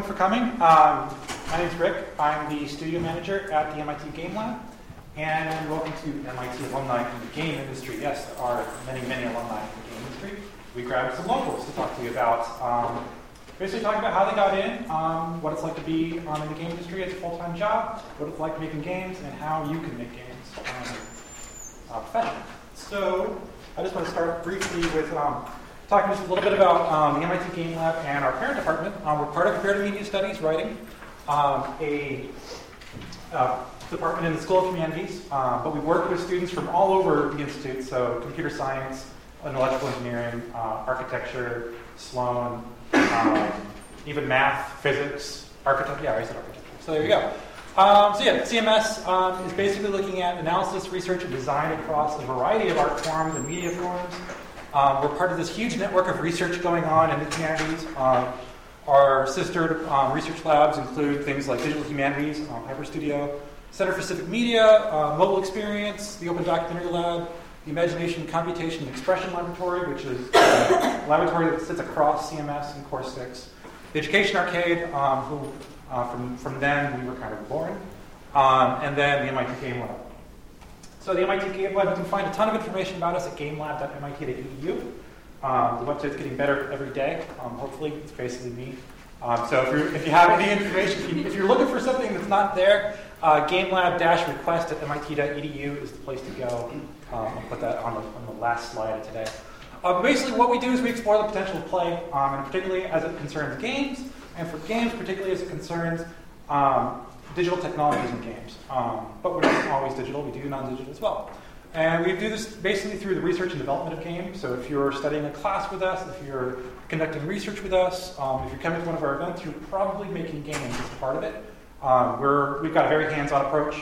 everyone for coming. Um, my name is Rick. I'm the studio manager at the MIT Game Lab. And welcome to MIT alumni in the game industry. Yes, there are many, many alumni in the game industry. We grabbed some locals to talk to you about um, basically talking about how they got in, um, what it's like to be um, in the game industry as a full-time job, what it's like making games, and how you can make games um, uh, professionally. So I just want to start briefly with um, talking just a little bit about um, the MIT Game Lab and our parent department. Um, we're part of Comparative Media Studies Writing, um, a uh, department in the School of Humanities, uh, but we work with students from all over the institute, so computer science, electrical engineering, uh, architecture, Sloan, um, even math, physics, architecture. Yeah, I said architecture. So there you go. Um, so yeah, CMS um, is basically looking at analysis, research, and design across a variety of art forms and media forms. Um, we're part of this huge network of research going on in the humanities. Um, our sister um, research labs include things like Digital Humanities, um, Hyper Studio, Center for Civic Media, uh, Mobile Experience, the Open Documentary Lab, the Imagination, Computation, and Expression Laboratory, which is a laboratory that sits across CMS and Course 6, the Education Arcade, um, who uh, from, from then we were kind of born, um, and then the MIT Game Lab. So the MIT Game Lab, you can find a ton of information about us at gamelab.mit.edu. Um, the website's getting better every day. Um, hopefully, it's basically me. Um, so if, if, you have any information, if, you, you're looking for something that's not there, uh, gamelab-request at mit.edu is the place to go. Um, I'll put that on the, on the last slide of today. Uh, basically, what we do is we explore the potential of play, um, and particularly as it concerns games, and for games, particularly as it concerns um, digital technologies in games. Um, but we're not always digital, we do non-digital as well. And we do this basically through the research and development of games. So if you're studying a class with us, if you're conducting research with us, um, if you're coming to one of our events, you're probably making games as part of it. Um, we're, we've got a very hands-on approach.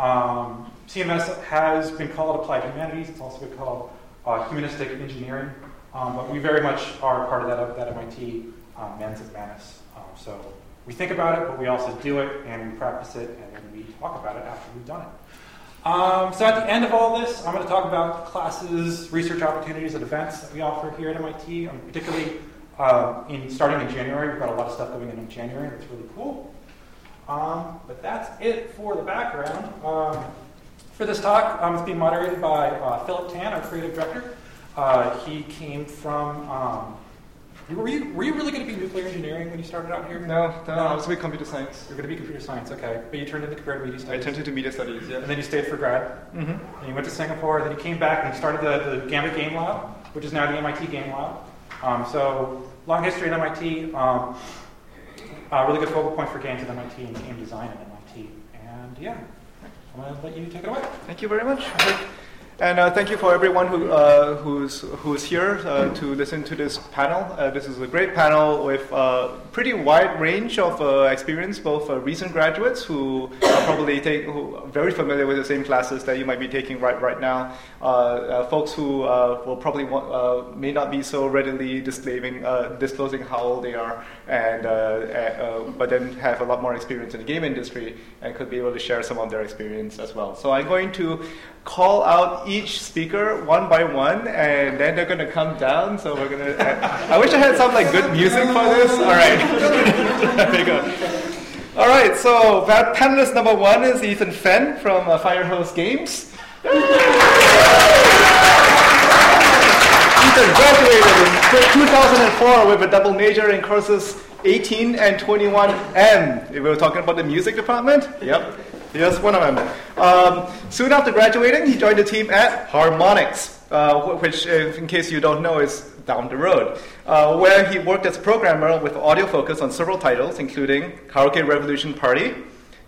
Um, CMS has been called Applied Humanities. It's also been called uh, Humanistic Engineering. Um, but we very much are part of that, that MIT um, Mens et Manus. Um, so we think about it, but we also do it, and we practice it, and then we talk about it after we've done it. Um, so at the end of all this, I'm going to talk about classes, research opportunities, and events that we offer here at MIT. Um, particularly uh, in starting in January, we've got a lot of stuff going in in January. That's really cool. Um, but that's it for the background. Um, for this talk, um, it's being moderated by uh, Philip Tan, our creative director. Uh, he came from um, were you, were you really going to be nuclear engineering when you started out here? No, no, no. I was going to be computer science. You're going to be computer science, okay. But you turned into comparative media studies. I turned into media studies, yeah. And then you stayed for grad. Mm-hmm. And you went to Singapore, then you came back and you started the, the Gambit Game Lab, which is now the MIT Game Lab. Um, so, long history at MIT. Um, uh, really good focal point for games at MIT and game design at MIT. And yeah, I'm going to let you take it away. Thank you very much. And uh, thank you for everyone who, uh, who's, who's here uh, to listen to this panel. Uh, this is a great panel with a uh, pretty wide range of uh, experience, both recent graduates who are probably take, who are very familiar with the same classes that you might be taking right, right now, folks who will probably want, may not be so readily disclosing, disclosing how old they are, and, but then have a lot more experience in the game industry and could be able to share some of their experience as well. So I'm going to call out each speaker one by one, and then they're gonna come down. So we're gonna. I wish I had some like good music for this. All right, there you go. All right, so panelist number one is Ethan Fenn from uh, Firehose Games. Ethan graduated in 2004 with a double major in courses 18 and 21M. We were talking about the music department. Yep. Yes, one of them. Um, soon after graduating, he joined the team at Harmonix, uh, which, in case you don't know, is down the road, uh, where he worked as a programmer with audio focus on several titles, including Karaoke Revolution Party,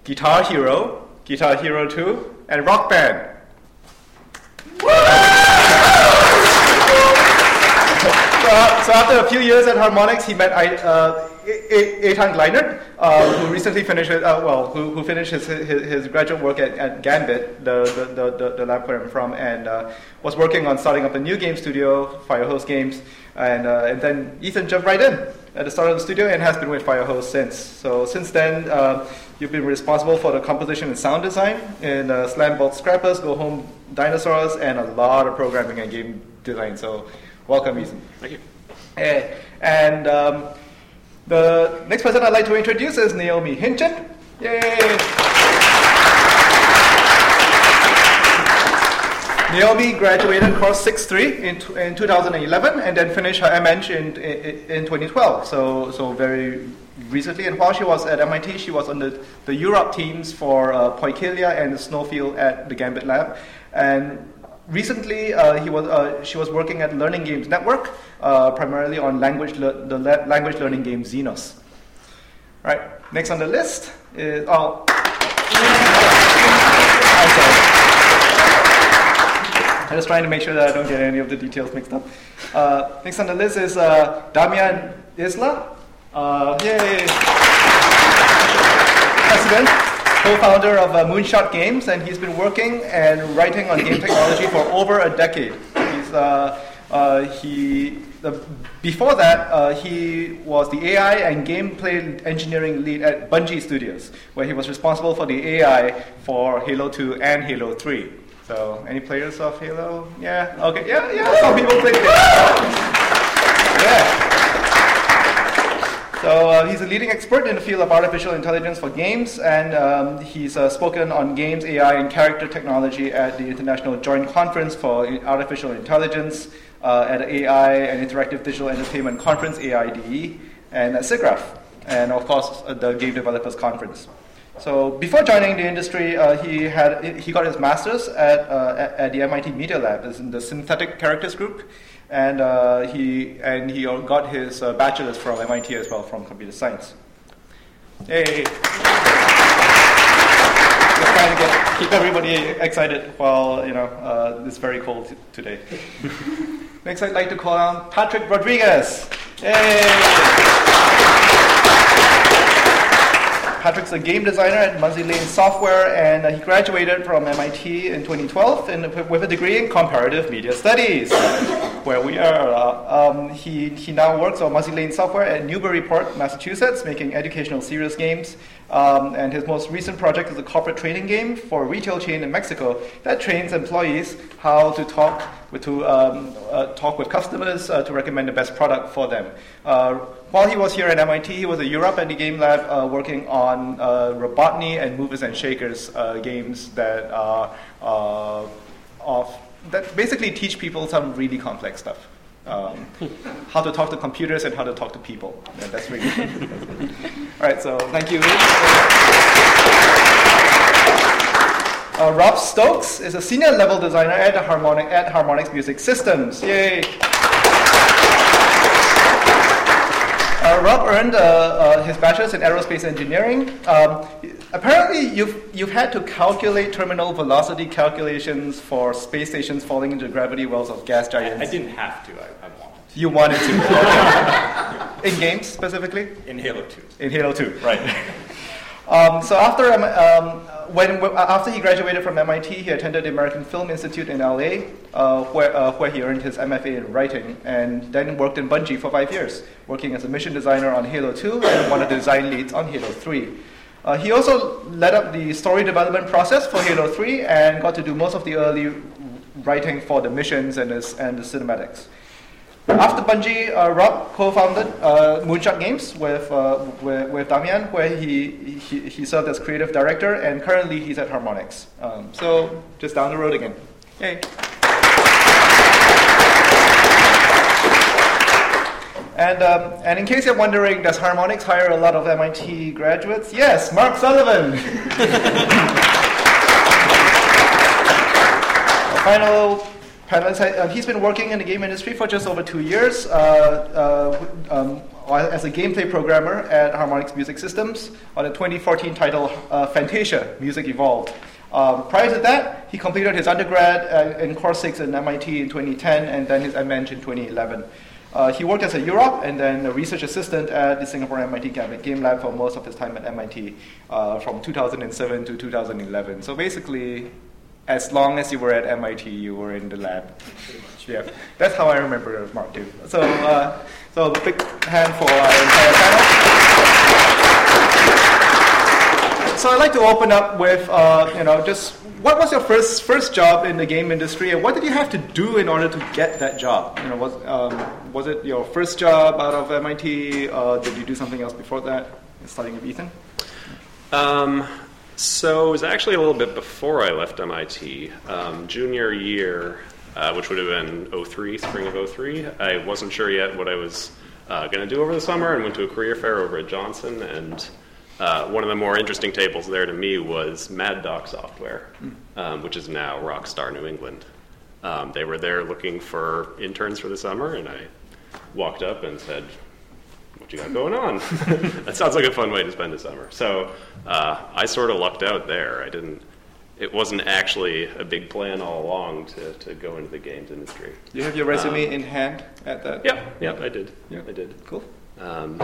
Guitar Hero, Guitar Hero 2, and Rock Band. Uh, so after a few years at Harmonix, he met uh, Eitan Glinert, uh, who recently finished, uh, well, who, who finished his, his, his, graduate work at, at Gambit, the, the, the, the, lab where I'm from, and uh, was working on starting up a new game studio, Firehose Games, and, uh, and then Ethan jumped right in at the start of the studio and has been with Firehose since. So since then, uh, you've been responsible for the composition and sound design in uh, Slam Bolt Scrappers, Go Home Dinosaurs, and a lot of programming and game design. So welcome, Ethan. Thank you. And, and um, The next person I'd like to introduce is Naomi Hinchen. Yay! Naomi graduated course 6.3 in, in 2011 and then finished her MEng in, in, in 2012, so, so very recently. And while she was at MIT, she was on the, the UROP teams for uh, Poikilia and Snowfield at the Gambit Lab. And recently, uh, he was, uh, she was working at Learning Games Network, uh, primarily on language le- the le- language learning game Xenos. Right, next on the list is, oh, I'm sorry. I'm just trying to make sure that I don't get any of the details mixed up. Uh, next on the list is uh, Damian Isla. Uh, yay! President, co-founder of uh, Moonshot Games, and he's been working and writing on game technology for over a decade. He's, uh, uh, he, before that, uh, he was the AI and gameplay engineering lead at Bungie Studios, where he was responsible for the AI for Halo 2 and Halo 3. So, any players of Halo? Yeah. Okay. Yeah. Yeah. Some people play. yeah. So uh, he's a leading expert in the field of artificial intelligence for games, and um, he's uh, spoken on games, AI, and character technology at the International Joint Conference for Artificial Intelligence, uh, at the AI and Interactive Digital Entertainment Conference, AIDE, and at SIGGRAPH, and of course the Game Developers Conference. So before joining the industry, uh, he had he got his master's at, uh, at, at the MIT Media Lab, in the synthetic characters group, and uh, he and he got his uh, bachelor's from MIT as well from computer science. Hey. Just trying to get, keep everybody excited while you know uh, it's very cold today. Next, I'd like to call on Patrick Rodriguez. Hey. Patrick's a game designer at Muzzy Lane Software, and uh, he graduated from MIT in 2012 in, with a degree in comparative media studies, where we are. Uh, um, he, he now works on Muzzy Lane Software at Newburyport, Massachusetts, making educational serious games. Um, and his most recent project is a corporate training game for a retail chain in Mexico that trains employees how to talk with, to um, uh, talk with customers uh, to recommend the best product for them. Uh, while he was here at MIT, he was at UROP at the Game Lab uh, working on uh, Robotany and Movers and Shakers uh, games that are of that basically teach people some really complex stuff. Um, how to talk to computers and how to talk to people. Yeah, that's really All right, so thank you. Uh, Rob Stokes is a senior level designer at, Harmonic, at Harmonix Music Systems. Yay! Uh, Rob earned uh, uh, his bachelor's in aerospace engineering. Um, apparently, you've, you've had to calculate terminal velocity calculations for space stations falling into gravity wells of gas giants. I, I didn't have to. I, I wanted. You wanted to. in games specifically? In Halo 2. In Halo 2. Right. Um, so after um, um, when after he graduated from MIT, he attended the American Film Institute in LA, uh, where uh, where he earned his MFA in writing, and then worked in Bungie for five years, working as a mission designer on Halo 2 and one of the design leads on Halo 3. Uh, he also led up the story development process for Halo 3 and got to do most of the early writing for the missions and, and the cinematics. After Bungie, uh, Rob co-founded uh, Moonshot Games with, uh, with, with, Damian, where he, he, he, served as creative director, and currently he's at Harmonix. Um, so just down the road again. Yay. And, um, and in case you're wondering, does Harmonix hire a lot of MIT graduates? Yes, Mark Sullivan. final uh, he's been working in the game industry for just over two years uh, uh, um, as a gameplay programmer at Harmonix Music Systems on the 2014 title uh, Fantasia Music Evolved. Um, prior to that, he completed his undergrad uh, in Course 6 in MIT in 2010 and then his MEng in 2011. Uh, he worked as a UROP and then a research assistant at the Singapore MIT Game Lab for most of his time at MIT from 2007 to 2011. So basically, as long as you were at MIT, you were in the lab. Yeah, that's how I remember Mark too. So, uh, so big hand for our entire panel. So I'd like to open up with, uh, you know, just what was your first first job in the game industry, and what did you have to do in order to get that job? You know, was um, was it your first job out of MIT? Uh, did you do something else before that? Starting with Ethan. Um, so it was actually a little bit before I left MIT. Um, junior year, uh, which would have been 03, spring of 03, I wasn't sure yet what I was uh, going to do over the summer and went to a career fair over at Johnson. And uh, one of the more interesting tables there to me was Mad Doc Software, um, which is now Rockstar New England. Um, they were there looking for interns for the summer, and I walked up and said, what you got going on? that sounds like a fun way to spend the summer. So uh, I sort of lucked out there. I didn't. It wasn't actually a big plan all along to, to go into the games industry. You have your resume in hand at that. Yep, yep, I did. Yeah. I did. Cool. Um,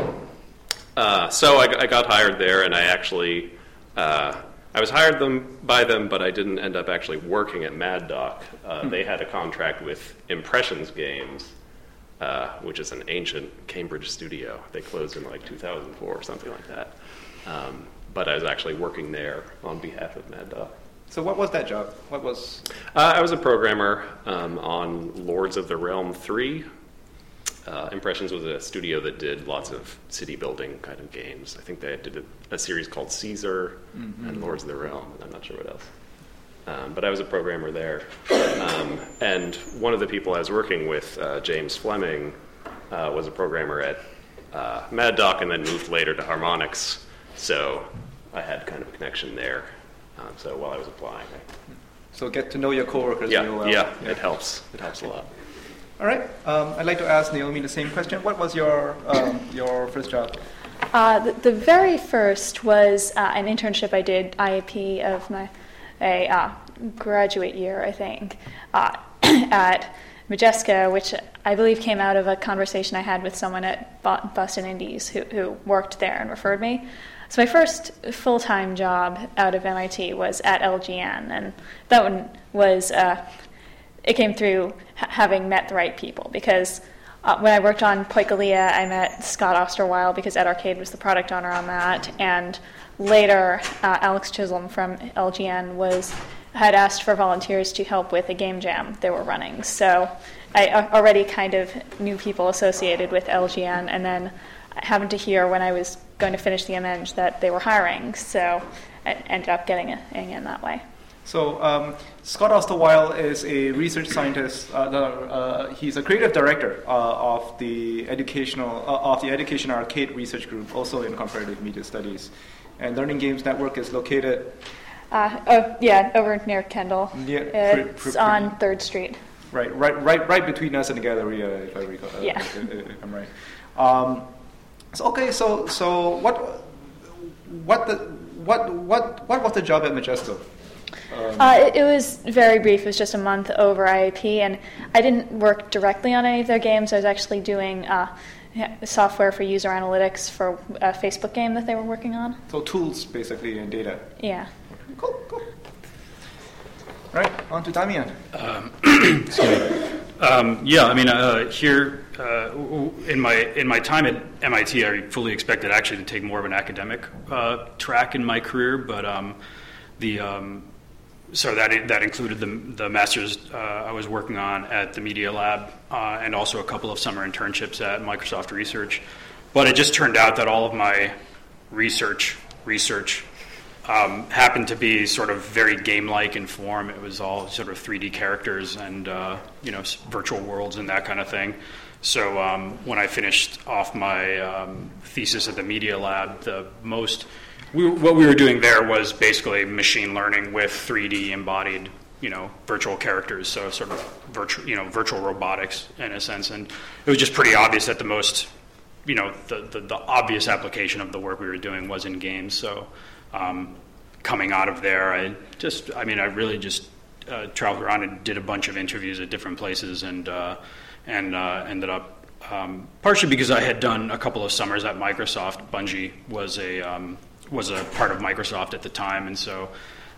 uh, so I, I got hired there, and I actually uh, I was hired them by them, but I didn't end up actually working at Mad Doc. Uh, They had a contract with Impressions Games, uh, which is an ancient Cambridge studio. They closed in like 2004 or something like that. Um, but I was actually working there on behalf of Mad Doc. So what was that job? What was? Uh, I was a programmer um, on Lords of the Realm 3. Uh, Impressions was a studio that did lots of city building kind of games. I think they did a, a series called Caesar and Lords of the Realm, and I'm not sure what else. Um, but I was a programmer there. Um, and one of the people I was working with, uh, James Fleming, uh, was a programmer at uh, Mad Doc and then moved later to Harmonix. So I had kind of a connection there. Um, so while I was applying, I So get to know your coworkers yeah, real well. yeah, it helps. It helps a lot. All right. Um, I'd like to ask Naomi the same question. What was your um, your first job? Uh, the, the very first was uh, an internship I did, IAP of my a uh, graduate year, I think, uh, at Majesco, which I believe came out of a conversation I had with someone at Boston Indies who, who worked there and referred me. So my first full-time job out of MIT was at LGN, and that one was uh, it came through having met the right people because uh, when I worked on Poikilia, I met Scot Osterweil because Ed Arcade was the product owner on that, and later uh, Alex Chisholm from LGN was had asked for volunteers to help with a game jam they were running. So I uh, already kind of knew people associated with LGN, and then I happened to hear when I was going to finish the MEng that they were hiring, so I ended up getting in that way. So um, Scot Osterweil is a research scientist. Uh, no, uh, he's a creative director uh, of the educational uh, of the Education Arcade Research Group, also in comparative media studies. And Learning Games Network is located Uh, oh, yeah, over near Kendall. Pre- It's on Third Street. right, right, right, right between us and the Galleria, if I recall. uh, Yeah. if, if I'm right. Um, so okay, so so what what the what what what was the job at Majesco? Um, Uh, it, it was very brief. It was just a month over IAP, and I didn't work directly on any of their games. I was actually doing uh, software for user analytics for a Facebook game that they were working on. so tools, basically, and data. Yeah. Cool, cool. Right, on to Damian. Um, yeah, I mean, uh, here uh, w- w- in my in my time at MIT, I fully expected actually to take more of an academic uh, track in my career, but um, the um, so that that included the the masters uh, I was working on at the Media Lab, uh, and also a couple of summer internships at Microsoft Research. But it just turned out that all of my research research um, happened to be sort of very game-like in form. It was all sort of 3D characters and uh, you know virtual worlds and that kind of thing. So um, when I finished off my um, thesis at the Media Lab, the most we, what we were doing there was basically machine learning with 3D embodied you know virtual characters. So sort of virtual you know virtual robotics in a sense, and it was just pretty obvious that the most you know the, the, the obvious application of the work we were doing was in games. So um, coming out of there, I just I mean I really just uh, traveled around and did a bunch of interviews at different places and uh, and uh, ended up um, partially because I had done a couple of summers at Microsoft. Bungie was a um, was a part of Microsoft at the time, and so.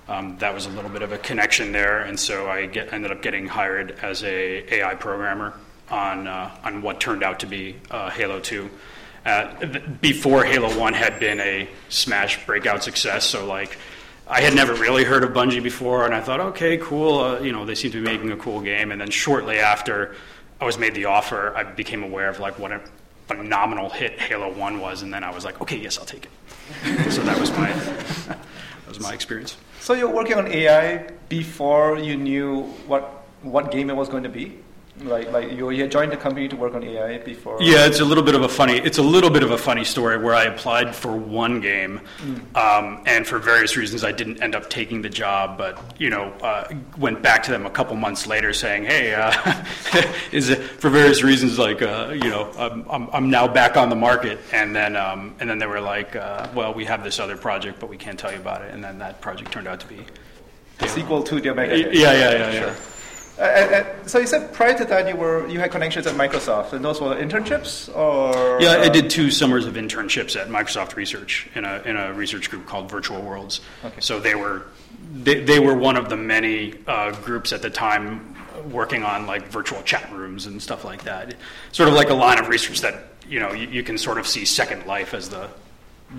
Um, that was a little bit of a connection there, and so I get, ended up getting hired as a AI programmer on uh, on what turned out to be uh, Halo 2, Uh, before Halo One had been a smash breakout success, so like I had never really heard of Bungie before, and I thought, okay, cool, uh, you know, they seem to be making a cool game. And then shortly after I was made the offer, I became aware of like what a phenomenal hit Halo One was, and then I was like, okay, yes, I'll take it. so that was my that was my experience. So you're working on AI before you knew what what game it was going to be? Like like you, you joined the company to work on AI before? Yeah, it's a little bit of a funny. It's a little bit of a funny story where I applied for one game, um, and for various reasons I didn't end up taking the job. But you know, uh, went back to them a couple months later saying, "Hey, uh, is it for various reasons like uh, you know I'm, I'm, I'm now back on the market." And then um, and then they were like, uh, "Well, we have this other project, but we can't tell you about it." And then that project turned out to be. the sequel to the Yeah, Omega. yeah, yeah, yeah. yeah. Uh, and, and, so you said prior to that you were you had connections at Microsoft, and those were internships, or Yeah, I uh, did two summers of internships at Microsoft Research in a in a research group called Virtual Worlds. Okay. So they were they, they were one of the many uh, groups at the time working on like virtual chat rooms and stuff like that. Sort of like a line of research that you know you, you can sort of see Second Life as the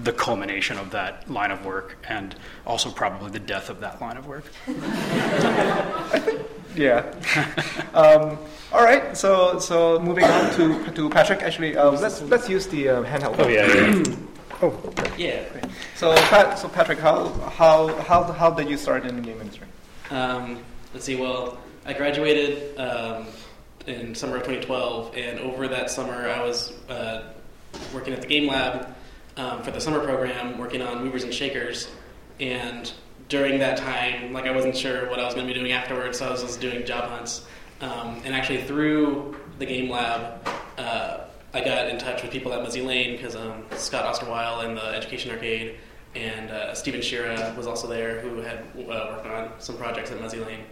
the culmination of that line of work, and also probably the death of that line of work. Yeah. um, all right. So so moving on to to Patrick. Actually, um, let's let's use the uh, handheld. Oh yeah, yeah. Yeah. So Pat, so Patrick, how how how how did you start in the game industry? Um, let's see. Well, I graduated um, in summer of 2012, and over that summer, I was uh, working at the Game Lab um, for the summer program, working on movers and shakers. And during that time, like I wasn't sure what I was going to be doing afterwards, so I was just doing job hunts. Um, and actually, through the Game Lab, uh, I got in touch with people at Muzzy Lane because um, Scot Osterweil and the Education Arcade and uh, Stephen Shira was also there, who had uh, worked on some projects at Muzzy Lane.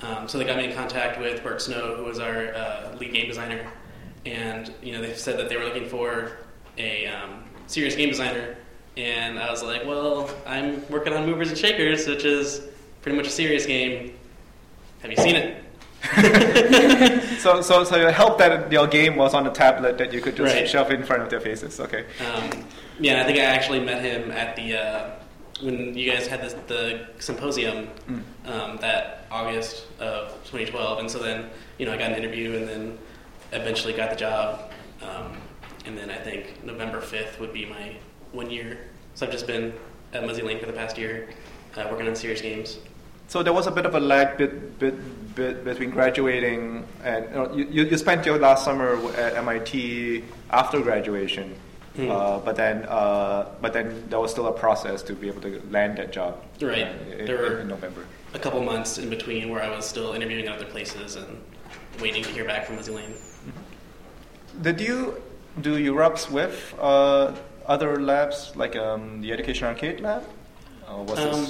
Um, so they got me in contact with Bert Snow, who was our uh, lead game designer, and you know they said that they were looking for a um, serious game designer, and I was like, well, I'm working on Movers and Shakers, which is pretty much a serious game. Have you seen it? So so so you helped that your game was on a tablet that you could just Right. shove in front of their faces. Okay. Um, yeah, I think I actually met him at the uh, when you guys had this, the symposium um, that August of 2012, and so then you know I got an interview, and then eventually got the job, um, and then I think November 5th would be my one year. So I've just been at Muzzy Lane for the past year, uh, working on serious games. So there was a bit of a lag bit, bit, bit between graduating and you, know, you, you spent your last summer at MIT after graduation, Hmm. uh, but then uh, but then there was still a process to be able to land that job. Right. uh, in, There were- in November. A couple months in between where I was still interviewing at other places and waiting to hear back from Muzzy Lane. Did you do UROP's with uh, other labs like um, the Education Arcade lab? Um?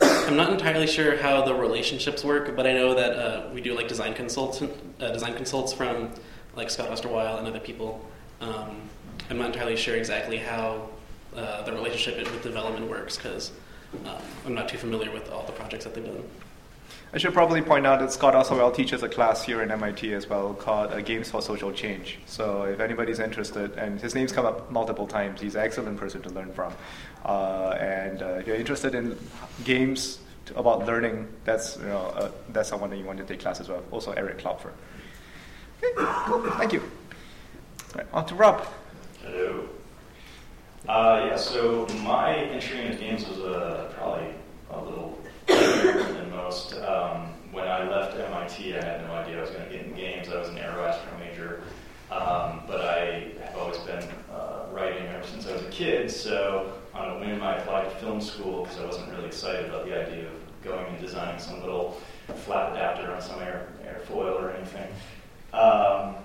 I'm not entirely sure how the relationships work, but I know that uh, we do like design consultant, uh, design consults from like Scot Osterweil and other people. Um, I'm not entirely sure exactly how uh, the relationship with development works because um, I'm not too familiar with all the projects that they've done. I should probably point out that Scot Osterweil teaches a class here in MIT as well called uh, Games for Social Change. So if anybody's interested, and his name's come up multiple times, he's an excellent person to learn from. Uh, and uh, if you're interested in games about learning, that's you know uh, that's someone that you want to take classes with. Also Eric Klopfer. Okay, cool. Thank you. On to Rob. Hello. Uh, yeah, so my entry into games was uh, probably a little most. Um, when I left MIT, I had no idea I was going to get in games. I was an aeroastro major, um, but I have always been uh, writing ever since I was a kid. So on a whim, I applied to film school because I wasn't really excited about the idea of going and designing some little flat adapter on some air, airfoil or anything. Um,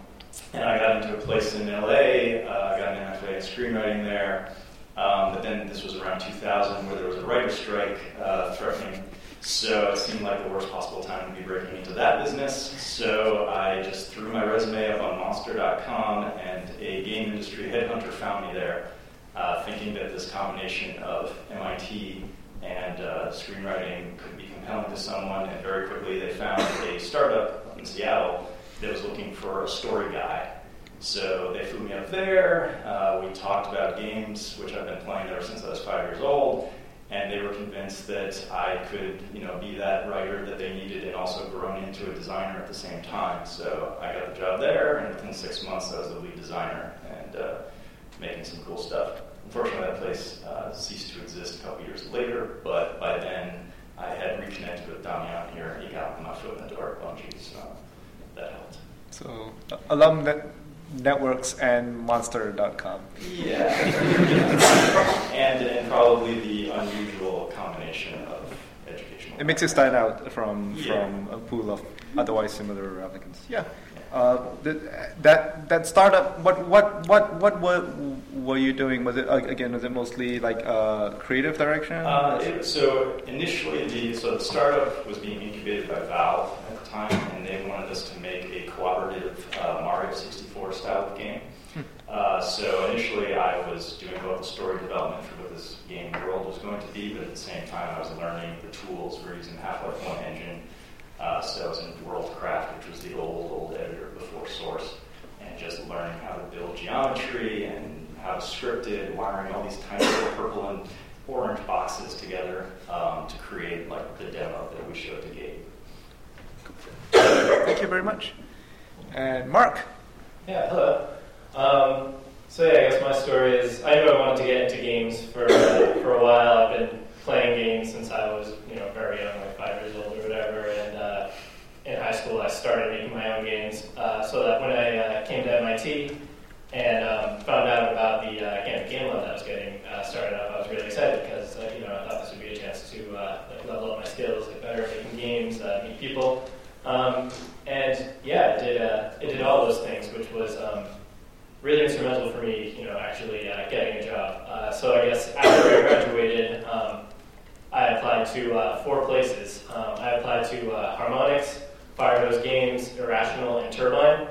and I got into a place in LA. Uh, I got an MFA in screenwriting there. Um, but then this was around 2000 where there was a writer's strike uh, threatening. So it seemed like the worst possible time to be breaking into that business. So I just threw my resume up on Monster.com, and a game industry headhunter found me there, uh, thinking that this combination of MIT and uh, screenwriting could be compelling to someone. And very quickly they found a startup in Seattle that was looking for a story guy. So they flew me up there. Uh, we talked about games, which I've been playing ever since I was five years old, and they were convinced that I could, you know, be that writer that they needed and also grown into a designer at the same time. So I got the job there, and within six months, I was the lead designer and uh, making some cool stuff. Unfortunately, that place uh, ceased to exist a couple years later, but by then I had reconnected with Damian here. And he got my foot in the door at Bungie, so that helped. So, alum net- networks and monster.com. Yeah. and, and probably the unusual combination of educational. It makes you stand out from Yeah. from a pool of otherwise similar applicants. Yeah. Uh, th- that that startup. What what what what were, were you doing? Was it again? Was it mostly like uh, creative direction? Uh, it, so initially, the so the startup was being incubated by Valve at the time, and they wanted us to make a cooperative uh, Mario 64 style game. Uh, so initially, I was doing both the story development for what this game world was going to be, but at the same time, I was learning the tools. We We're using Half-Life One engine, uh, so I was in Worldcraft, which was the old old editor before Source, and just learning how to build geometry and how to script it, wiring all these tiny little purple and orange boxes together um, to create like the demo that we showed to Gabe. Thank you very much. And Mark. Yeah, hello. Um, so yeah, I guess my story is I knew I wanted to get into games for uh, for a while. I've been playing games since I was you know very young, like five years old or whatever. And uh, in high school, I started making my own games. Uh, so that when I uh, came to MIT and um, found out about the uh, Game Lab that I was getting uh, started up, I was really excited because uh, you know I thought this would be a chance to uh, like level up my skills, get better at making games, uh, meet people. Um, and yeah, it did uh, it did all those things, which was um, really instrumental for me, you know, actually uh, getting a job. So I guess after I graduated, um, I applied to four places. Um, I applied to Harmonix, Firehose Games, Irrational, and Turbine.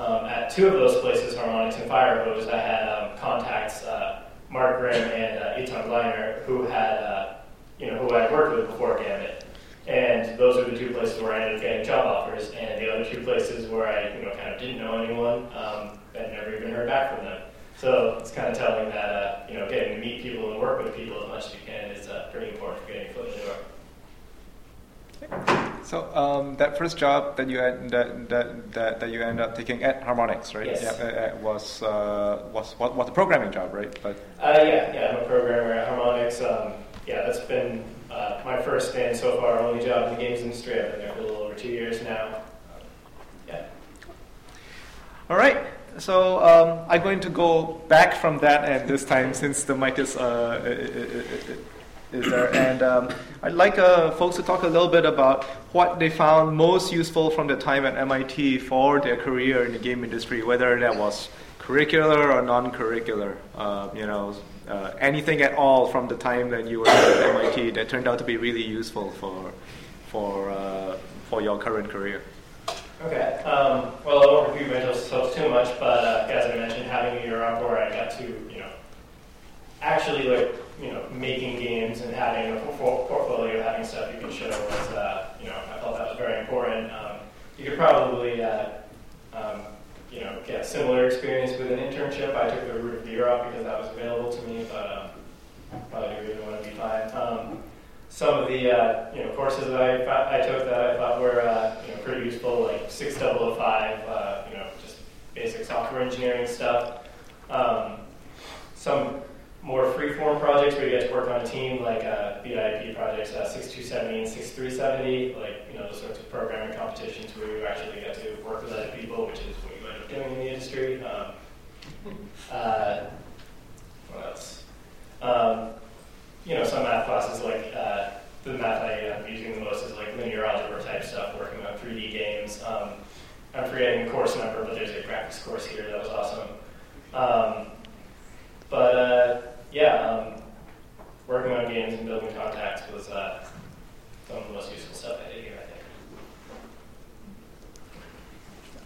Um, at two of those places, Harmonix and Firehose, I had um, contacts, uh, Mark Grimm and uh, Glinert, who had, uh, you know, who I had worked with before Gambit. And those are the two places where I ended up getting job offers. And the other two places where I, you know, kind of didn't know anyone, um, and never even heard back from them. So it's kind of telling that, uh, you know, getting to meet people and work with people as much as you can is uh, pretty important for getting foot in the door. So um, that first job that you had, that, that, that, that you ended up taking at Harmonix, right? Yes. Yeah, uh, uh, was uh, was what was a programming job, right? But Uh, yeah, yeah, I'm a programmer at Harmonix. Um, yeah, that's been uh, my first and so far only job in the games industry. I've been there for a little over two years now. Yeah. all right. So um, I'm going to go back from that and this time since the mic is uh, i- i- i- is there, and um, I'd like uh, folks to talk a little bit about what they found most useful from their time at MIT for their career in the game industry, whether that was curricular or non-curricular. Uh, you know, uh, anything at all from the time that you were at MIT that turned out to be really useful for for uh, for your current career. Okay. Um, well, I won't repeat myself too much, but uh, as I mentioned, having a year off where I got to, you know, actually like, you know, making games and having a portfolio, having stuff you can show was, uh, you know, I felt that was very important. Um, you could probably, uh, um, you know, get similar experience with an internship. I took the route of the year because that was available to me, but um, probably really want to be fine. Um, some of the uh, you know courses that I, I took that I thought were uh, you know pretty useful, like 6005, uh, you know just basic software engineering stuff. Um, some more free-form projects where you get to work on a team, like uh, BIP projects, uh, 6270 and 6370, like you know those sorts of programming competitions where you actually get to work with other people, which is what you end up doing in the industry. Um, uh, what else? Um, you know, some math classes like uh, the math I am using the most is like linear algebra type stuff, working on 3D games. Um, I'm forgetting the course number, but there's a graphics course here that was awesome. Um, but uh, yeah, um, working on games and building contacts was uh, some of the most useful stuff I did here, I think.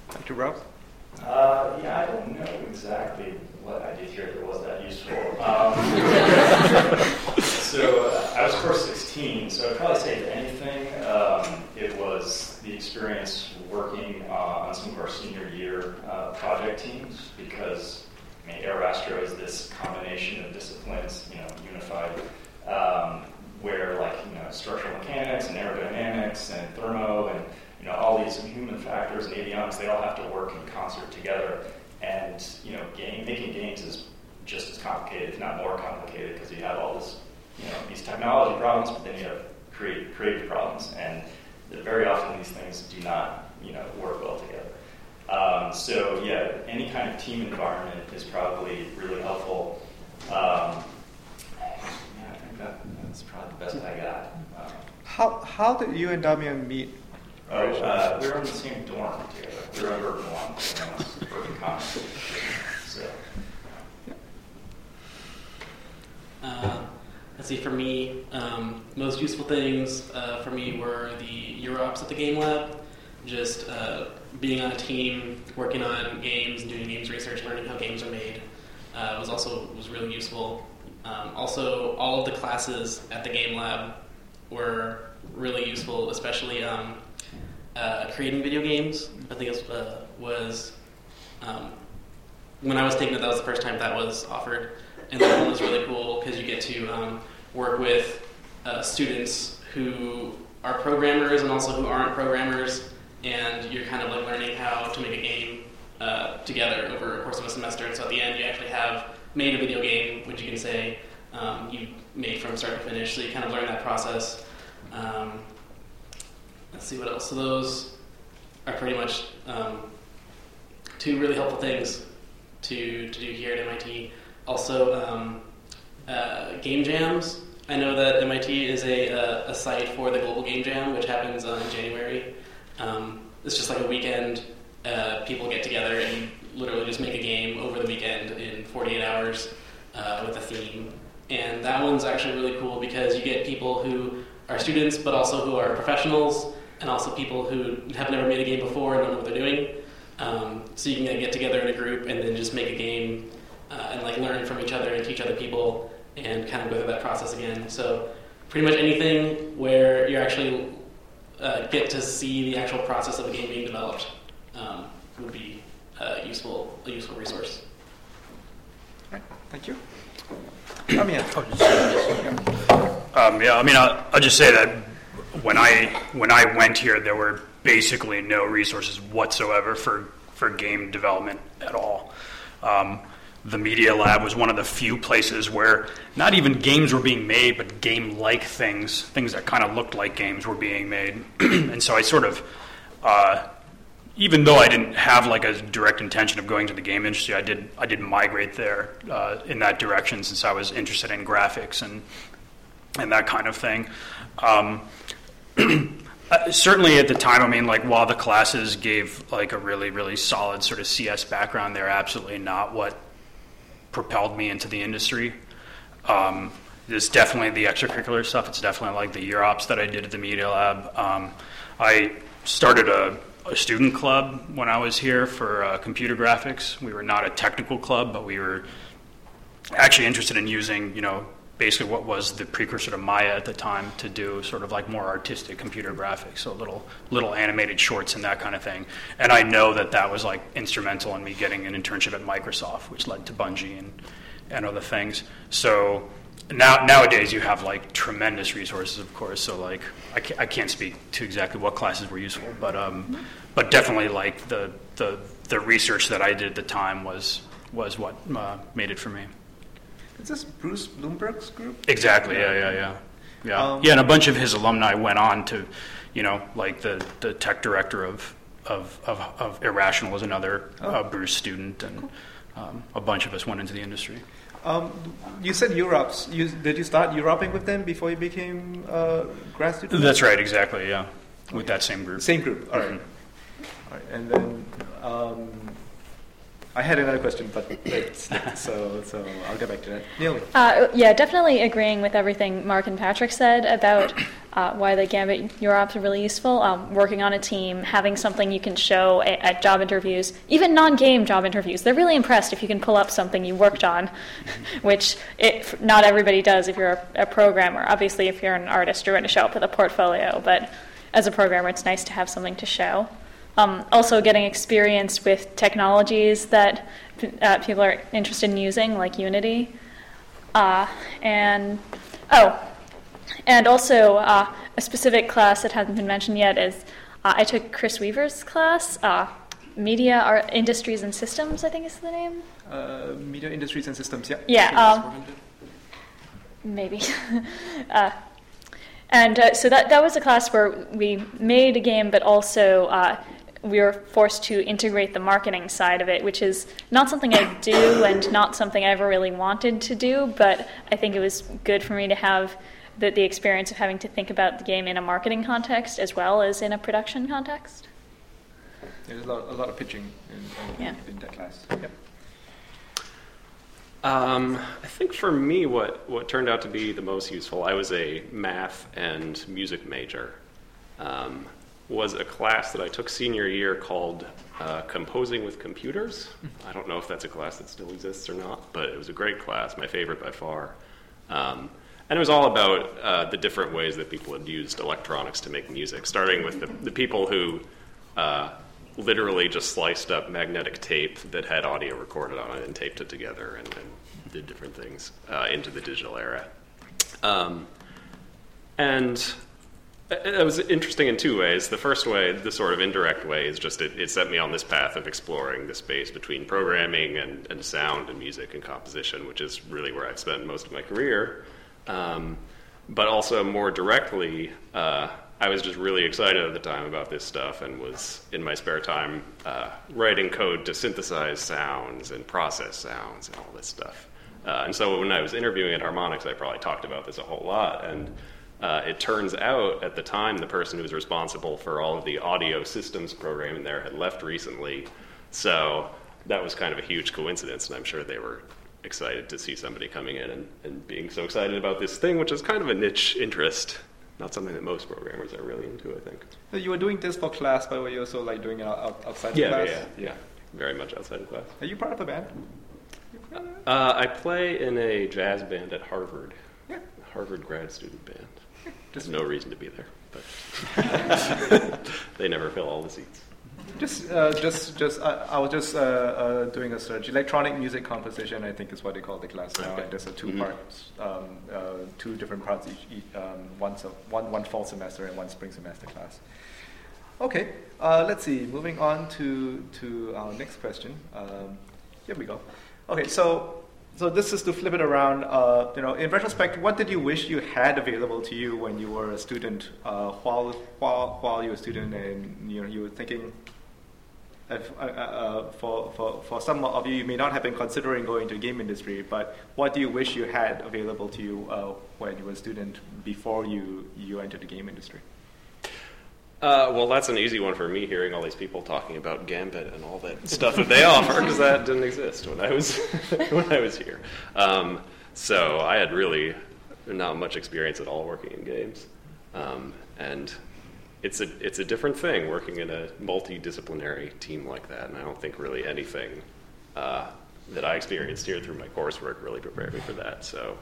Thank you, Rob. Uh, yeah, I don't know exactly what I did here that was that useful. Um, so uh, I was course 16, so I'd probably say if anything, um, it was the experience experience working uh, on some of our senior year uh, project teams because I mean, Aerastro is this combination of disciplines, you know, unified, um, where like you know structural mechanics and aerodynamics and thermo and you know all these human factors and avionics, they all have to work in concert together. And you know, game, making games is just as complicated, if not more complicated, because you have all this, you know, these technology problems, but then you have create, creative problems, and very often these things do not, you know, work well together. Um, so yeah, any kind of team environment is probably really helpful. Um, yeah, I think that, that's probably the best I got. Um, How, how did you and Damian meet? oh, uh, we were in the same dorm together. We were in Burton One, so, Urban So. Uh, let's see, for me, um, most useful things uh, for me were the UROPs at the Game Lab. Just uh, being on a team, working on games, and doing games research, learning how games are made uh, was also was really useful. Um, also, all of the classes at the Game Lab were really useful, especially um, uh, creating video games. I think it was, uh, was um, when I was taking it, that was the first time that was offered and that one was really cool because you get to um, work with uh, students who are programmers and also who aren't programmers, and you're kind of like learning how to make a game uh, together over the course of a semester. And so at the end, you actually have made a video game, which you can say um, you made from start to finish. So you kind of learn that process. Um, let's see what else. So those are pretty much um, two really helpful things to, to do here at MIT. Also, um, uh, game jams. I know that MIT is a, a, a, site for the Global Game Jam, which happens uh, in January. Um, it's just like a weekend. Uh, people get together and literally just make a game over the weekend in 48 hours uh, with a theme. And that one's actually really cool because you get people who are students, but also who are professionals, and also people who have never made a game before and don't know what they're doing. Um, so you can get together in a group and then just make a game uh, and like learn from each other and teach other people and kind of go through that process again. So pretty much anything where you're actually uh, get to see the actual process of a game being developed um, would be uh, useful, a useful resource. Right, thank you. Um, yeah. Um, yeah, I mean, I'll, I'll just say that when I when I went here, there were basically no resources whatsoever for for game development at all. Um, the Media Lab was one of the few places where not even games were being made, but game like things, things that kind of looked like games, were being made. and so I sort of, uh, even though I didn't have like a direct intention of going to the game industry, I did, I did migrate there uh, in that direction since I was interested in graphics and, and that kind of thing. Um, Uh, certainly at the time, I mean, like while the classes gave like a really, really solid sort of CS background, they're absolutely not what propelled me into the industry. Um, there's definitely the extracurricular stuff. It's definitely like the UROPs that I did at the Media Lab. Um, I started a, a, student club when I was here for uh, computer graphics. We were not a technical club, but we were actually interested in using, you know, basically what was the precursor to Maya at the time to do sort of like more artistic computer graphics, so little little animated shorts and that kind of thing. And I know that that was like instrumental in me getting an internship at Microsoft, which led to Bungie and and other things. So now nowadays you have like tremendous resources, of course. So like I can't, I can't speak to exactly what classes were useful, but um, but definitely like the the the research that I did at the time was was what uh, made it for me. Is this Bruce Blumberg's group? Exactly. Yeah, yeah, yeah, yeah. Um, yeah, and a bunch of his alumni went on to, you know, like the, the tech director of of of, of Irrational was another Oh. uh, Bruce student, and um, a bunch of us went into the industry. Um, you said UROPs. You, did you start UROPing with them before you became a grad student? That's right. Exactly. Yeah, with that same group. Same group. All right. Mhm. All right. And then um, I had another question, but so so I'll get back to that. Neil. Uh, yeah, definitely agreeing with everything Mark and Patrick said about uh, why the Gambit UROPs are really useful. Um, working on a team, having something you can show at, at job interviews, even non-game job interviews. They're really impressed if you can pull up something you worked on, which it, not everybody does if you're a, a programmer. Obviously, if you're an artist, you're going to show up with a portfolio, but as a programmer, it's nice to have something to show. Um, also, getting experience with technologies that uh, people are interested in using, like Unity. Uh, and, oh, and also uh, a specific class that hasn't been mentioned yet is uh, I took Chris Weaver's class, uh, Media Art Industries and Systems, I think is the name. Uh, media industries and systems, yeah. Yeah, um, maybe. uh, and uh, so that, that was a class where we made a game, but also uh, we were forced to integrate the marketing side of it, which is not something I do and not something I ever really wanted to do, but I think it was good for me to have the, the experience of having to think about the game in a marketing context as well as in a production context. There's a lot, a lot of pitching in, in, Yeah. in that class. Yep. Um, I think for me, what, what turned out to be the most useful, I was a math and music major, um, was a class that I took senior year called uh, Composing with Computers. I don't know if that's a class that still exists or not, but it was a great class, my favorite by far. Um, and it was all about uh, the different ways that people had used electronics to make music, starting with the, the people who uh, literally just sliced up magnetic tape that had audio recorded on it and taped it together and, and did different things uh, into the digital era. Um, and it was interesting in two ways. The first way, the sort of indirect way, is just it, it set me on this path of exploring the space between programming and, and sound and music and composition, which is really where I've spent most of my career. Um, but also more directly, uh, I was just really excited at the time about this stuff and was in my spare time uh, writing code to synthesize sounds and process sounds and all this stuff. Uh, and so when I was interviewing at Harmonix, I probably talked about this a whole lot. And uh, it turns out at the time, the person who was responsible for all of the audio systems programming there had left recently. So that was kind of a huge coincidence, and I'm sure they were excited to see somebody coming in and, and being so excited about this thing, which is kind of a niche interest. Not something that most programmers are really into, I think. So you were doing this for class, but were you also like doing it out, outside Yeah, of yeah, class? yeah, yeah. Very much outside of class. Are you part of a band? Uh, I play in a jazz band at Harvard. Yeah. Harvard grad student band. Just- There's no reason to be there, but they never fill all the seats. Just, uh, just, just. Uh, I was just uh, uh, doing a search. Electronic music composition, I think, is what they call the class now. Okay. And there's a two Mhm. parts, um, uh, two different parts each. each um, one, so, one, one fall semester and one spring semester class. Okay. Uh, let's see. Moving on to to our next question. Um, here we go. Okay. So. So this is to flip it around. Uh, you know, in retrospect, what did you wish you had available to you when you were a student? Uh, while while while you were a student, and you know, you were thinking, if, uh, uh, uh, for, for, for some of you, you may not have been considering going to the game industry, but what do you wish you had available to you uh, when you were a student before you, you entered the game industry? Uh, well, that's an easy one for me, hearing all these people talking about Gambit and all that stuff that they offer, because that didn't exist when I was when I was here. Um, so I had really not much experience at all working in games, um, and it's a it's a different thing working in a multidisciplinary team like that. And I don't think really anything uh, that I experienced here through my coursework really prepared me for that. So.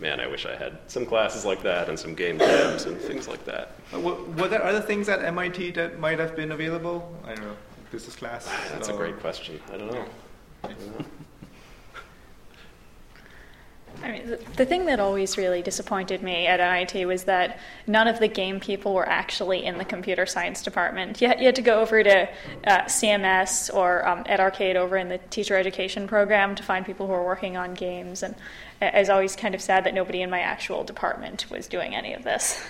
Man, I wish I had some classes like that and some game jams and things like that. Uh, were, were there other things at MIT that might have been available? I don't know, business class? That's a great question. I don't know. I don't know. I mean, the, the thing that always really disappointed me at MIT was that none of the game people were actually in the computer science department. You had, you had to go over to uh, CMS or um, at Arcade over in the teacher education program to find people who were working on games. And I was always kind of sad that nobody in my actual department was doing any of this.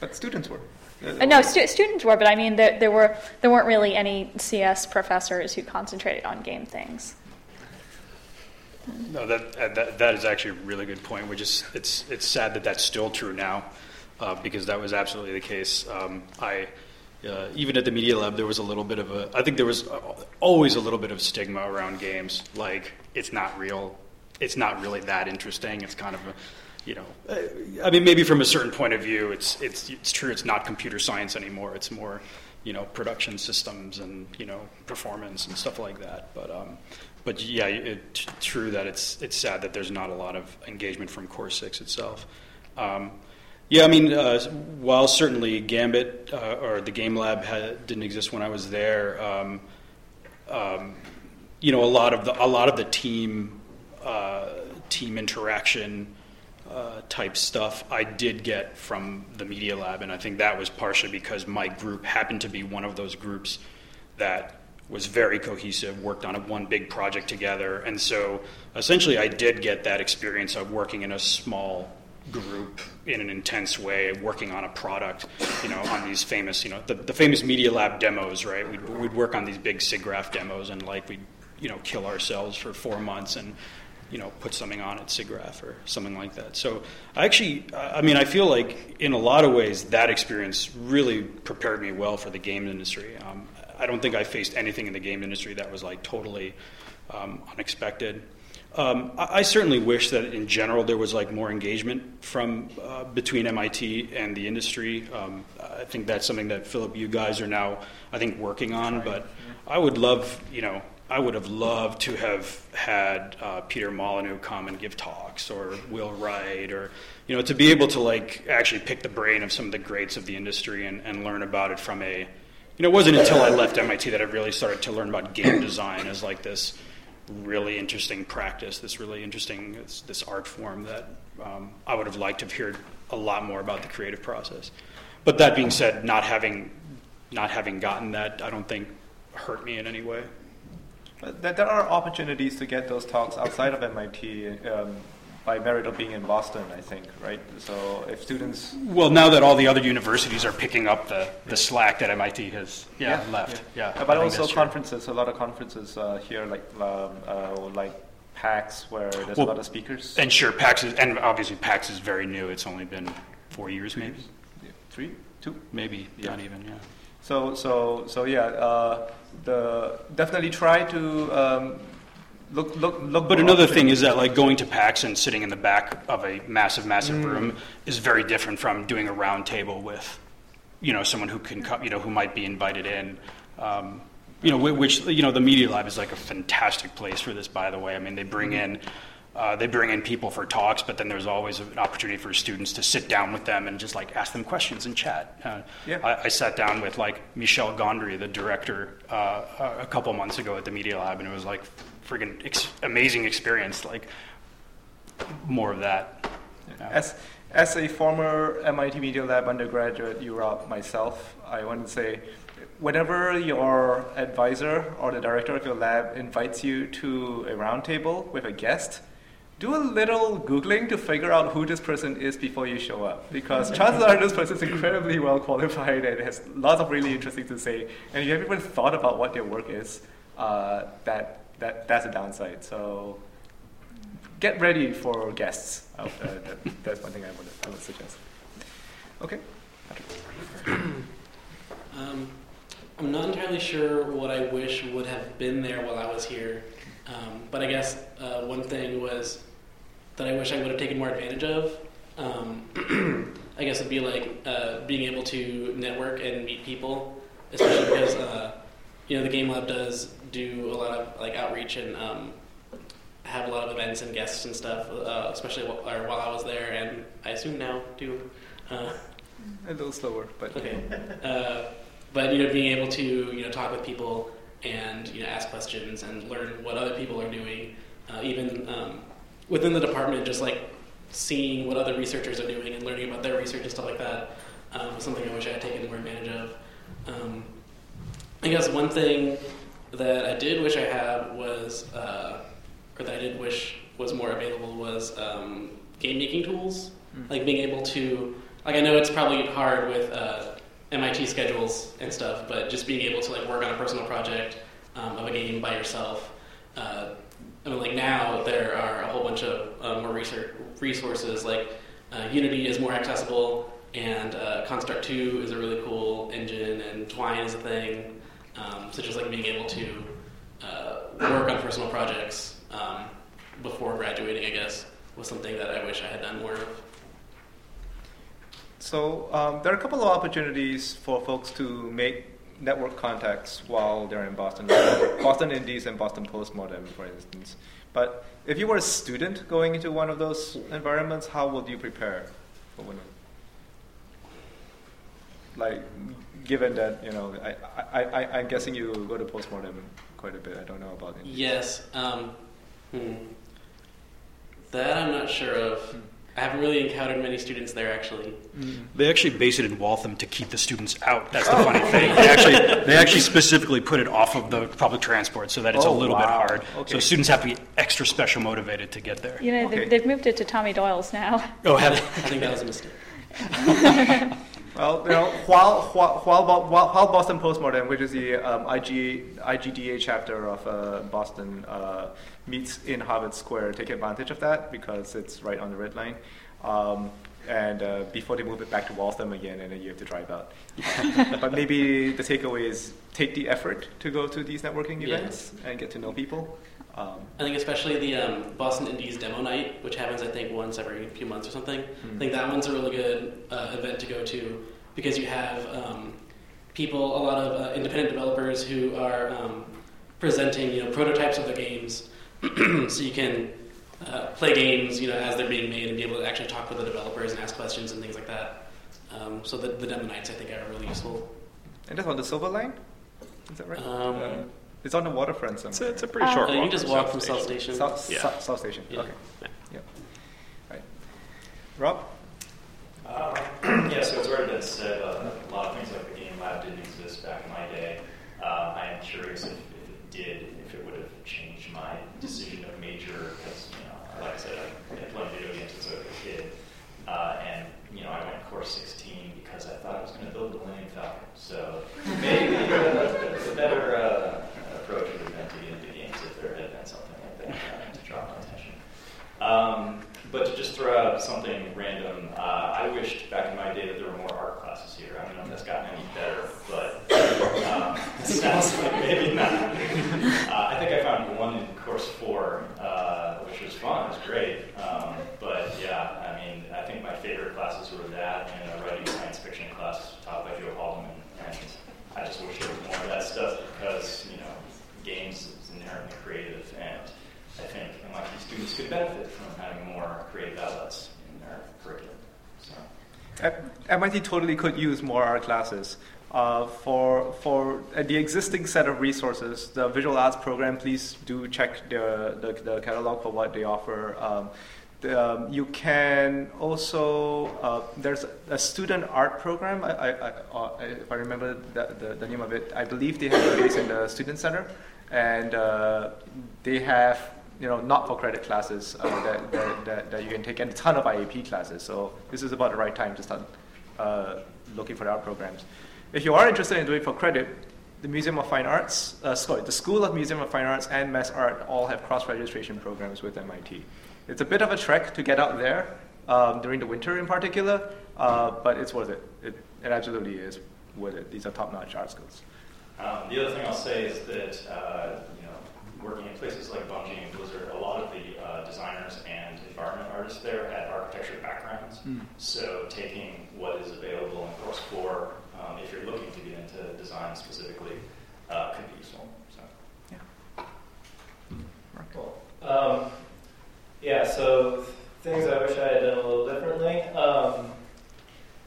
But students were. Uh, no, stu- students were, but I mean, there, there were there weren't really any CS professors who concentrated on game things. No, that, that that is actually a really good point. Which is it's it's sad that that's still true now, uh, because that was absolutely the case. Um, I uh, even at the media lab there was a little bit of a I think there was always a little bit of stigma around games. Like it's not real. It's not really that interesting. It's kind of a you know, uh, I mean, maybe from a certain point of view, it's it's it's true. It's not computer science anymore. It's more, you know, production systems and you know performance and stuff like that. But um, but yeah, it's true that it's it's sad that there's not a lot of engagement from Course 6 itself. Um, Yeah, I mean, uh, while certainly Gambit uh, or the Game Lab didn't exist when I was there, um, um, you know, a lot of the a lot of the team uh, team interaction uh, type stuff I did get from the Media Lab, and I think that was partially because my group happened to be one of those groups that was very cohesive, worked on a, one big project together, and so essentially I did get that experience of working in a small group in an intense way, working on a product, you know, on these famous, you know, the, the famous Media Lab demos, right? We'd, we'd work on these big SIGGRAPH demos and like we'd, you know, kill ourselves for four months and, you know, put something on at SIGGRAPH or something like that. So I actually, I mean, I feel like in a lot of ways that experience really prepared me well for the game industry. Um, I don't think I faced anything in the game industry that was like totally um, unexpected. Um, I, I, certainly wish that in general there was like more engagement from uh, between MIT and the industry. Um, I think that's something that Philip, you guys are now, I think, working on. But I would love, you know, I would have loved to have had uh, Peter Molyneux come and give talks, or Will Wright, or you know, to be able to like actually pick the brain of some of the greats of the industry and, and learn about it from a, you know, it wasn't until I left MIT that I really started to learn about game design as like this really interesting practice, this really interesting this, this art form that um, I would have liked to have heard a lot more about the creative process. But that being said, not having not having gotten that, I don't think hurt me in any way. But there are opportunities to get those talks outside of MIT. Um, by merit of being in Boston, I think, right? So if students. Well, now that all the other universities are picking up the, the slack that MIT has yeah, yeah left. Yeah. yeah. but also conferences, a lot of conferences uh, here, like um, uh, like PAX, where there's well, a lot of speakers. And sure, PAX is, and obviously PAX is very new. It's only been four years, Three maybe. Years? Yeah. Three, two, maybe yeah. not even. Yeah. So so so yeah, uh, the definitely try to um, Look, look, look. But another thing is that like going to PAX and sitting in the back of a massive, massive mm. room is very different from doing a round table with, you know, someone who can come, you know, who might be invited in. Um, you know, which you know, the Media Lab is like a fantastic place for this. By the way, I mean they bring mm-hmm. in. Uh, they bring in people for talks, but then there's always an opportunity for students to sit down with them and just like ask them questions and chat. Uh, yeah. I, I, sat down with like Michel Gondry, the director, uh, a couple months ago at the Media Lab, and it was like friggin' ex- amazing experience. Like more of that. As as a former MIT Media Lab undergraduate, you UROP myself, I want to say, whenever your advisor or the director of your lab invites you to a roundtable with a guest, do a little googling to figure out who this person is before you show up because chances are this person is incredibly well qualified and has lots of really interesting to say and if you haven't even thought about what their work is uh, that that, that's a downside. So get ready for guests. Oh, that, that's one thing I would, I would suggest. Okay. Um, I'm not entirely sure what I wish would have been there while I was here, um, but I guess uh, one thing was that I wish I would have taken more advantage of. Um, I guess it'd be like uh, being able to network and meet people, especially because uh, you know the Game Lab does do a lot of like outreach and um, have a lot of events and guests and stuff, uh, especially while, while I was there, and I assume now do. Uh, a little slower, but okay. Uh, but you know, being able to you know talk with people and you know ask questions and learn what other people are doing, uh, even um, within the department, just like seeing what other researchers are doing and learning about their research and stuff like that um, was something I wish I had taken more advantage of. Um, I guess one thing that I did wish I had was, uh, or that I did wish was more available was um, game making tools. Mm. Like being able to, like I know it's probably hard with uh, MIT schedules and stuff, but just being able to like work on a personal project um, of a game by yourself. Uh, I mean, like now there are a whole bunch of uh, more research resources. Like uh, Unity is more accessible, and uh, Construct Two is a really cool engine, and Twine is a thing. Um, so just like being able to uh, work on personal projects um, before graduating, I guess, was something that I wish I had done more of. So um, there are a couple of opportunities for folks to make network contacts while they're in Boston. Boston Indies and Boston Postmortem, for instance. But if you were a student going into one of those environments, how would you prepare for one like, given that you know, I, I, I, I'm guessing you go to postmortem quite a bit. I don't know about it. Yes. Um, hmm. That I'm not sure of. I haven't really encountered many students there actually. They actually base it in Waltham to keep the students out. That's the funny thing. They actually, they actually specifically put it off of the public transport so that it's Oh, a little wow. bit hard. Okay. So students have to be extra special motivated to get there. You know, Okay. they've, they've moved it to Tommy Doyle's now. Oh, have I think that was a mistake. Well, you know, while while while, while, Boston Postmortem, which is the um, IG IGDA chapter of uh, Boston, uh, meets in Harvard Square, take advantage of that because it's right on the red line. Um, and uh, before they move it back to Waltham again, and then you have to drive out. but maybe the takeaway is take the effort to go to these networking Yeah. events and get to know people. Um, I think especially the um, Boston Indies demo night, which happens I think once every few months or something. I think that one's a really good uh, event to go to because you have um, people, a lot of uh, independent developers who are um, presenting you know prototypes of their games, so you can uh, play games you know as they're being made and be able to actually talk with the developers and ask questions and things like that. Um, so the, the demo nights I think are really useful. and that's on the Silver Line. Is that right? Um, Uh, it's on the waterfront It's a, it's a pretty Uh, short Uh, walk. you can just from walk South from South Station. Station. South, Yeah. South, South Station. Yeah. Okay. Yep. Right. Rob. Uh, yeah, so it's already been said, uh, a lot of things like the game lab didn't exist back in my day. Uh, I am curious if, if it did, if it would have changed my decision of major, because, you know, like I said, I had played video games since I was a kid. Uh, and, you know, I went course 16 because I thought I was going to build the Millennium Falcon. So maybe uh, a better uh, approach would have been to get into games if there had been something like that uh, to draw my attention. Um, but to just throw out something random, uh, I wished back in my day that there were more art classes here. I don't know if that's gotten any better, but um, it sounds like maybe not. Uh, I think I found one in course four, uh, which was fun. It was great. Um, but yeah, I mean, I think my favorite classes were that and a writing science fiction class taught by Joe Haldeman. And I just wish there was more of that stuff because, you know, games is inherently creative and I think MIT students could benefit from having more creative outlets in their curriculum. So, MIT totally could use more art classes. Uh, for for uh, the existing set of resources, the visual arts program, please do check the, the, the catalog for what they offer. Um, the, um, you can also, uh, there's a student art program, I, I, I, uh, if I remember the, the, the name of it. I believe they have a base in the student center, and uh, they have you know, not for credit classes uh, that, that, that, that you can take, and a ton of IAP classes. So this is about the right time to start uh, looking for our programs. If you are interested in doing for credit, the Museum of Fine Arts, uh, sorry, the School of Museum of Fine Arts and Mass Art all have cross-registration programs with MIT. It's a bit of a trek to get out there um, during the winter in particular, uh, but it's worth it. it. It absolutely is worth it. These are top-notch art schools. um, the other thing I'll say is that, uh, you know, working in places like Bungie environment artists there had architecture backgrounds. So taking what is available in course four, um, if you're looking to get into design specifically, uh, could be useful. So. Yeah. Cool. Um, yeah, so things I wish I had done a little differently. Um,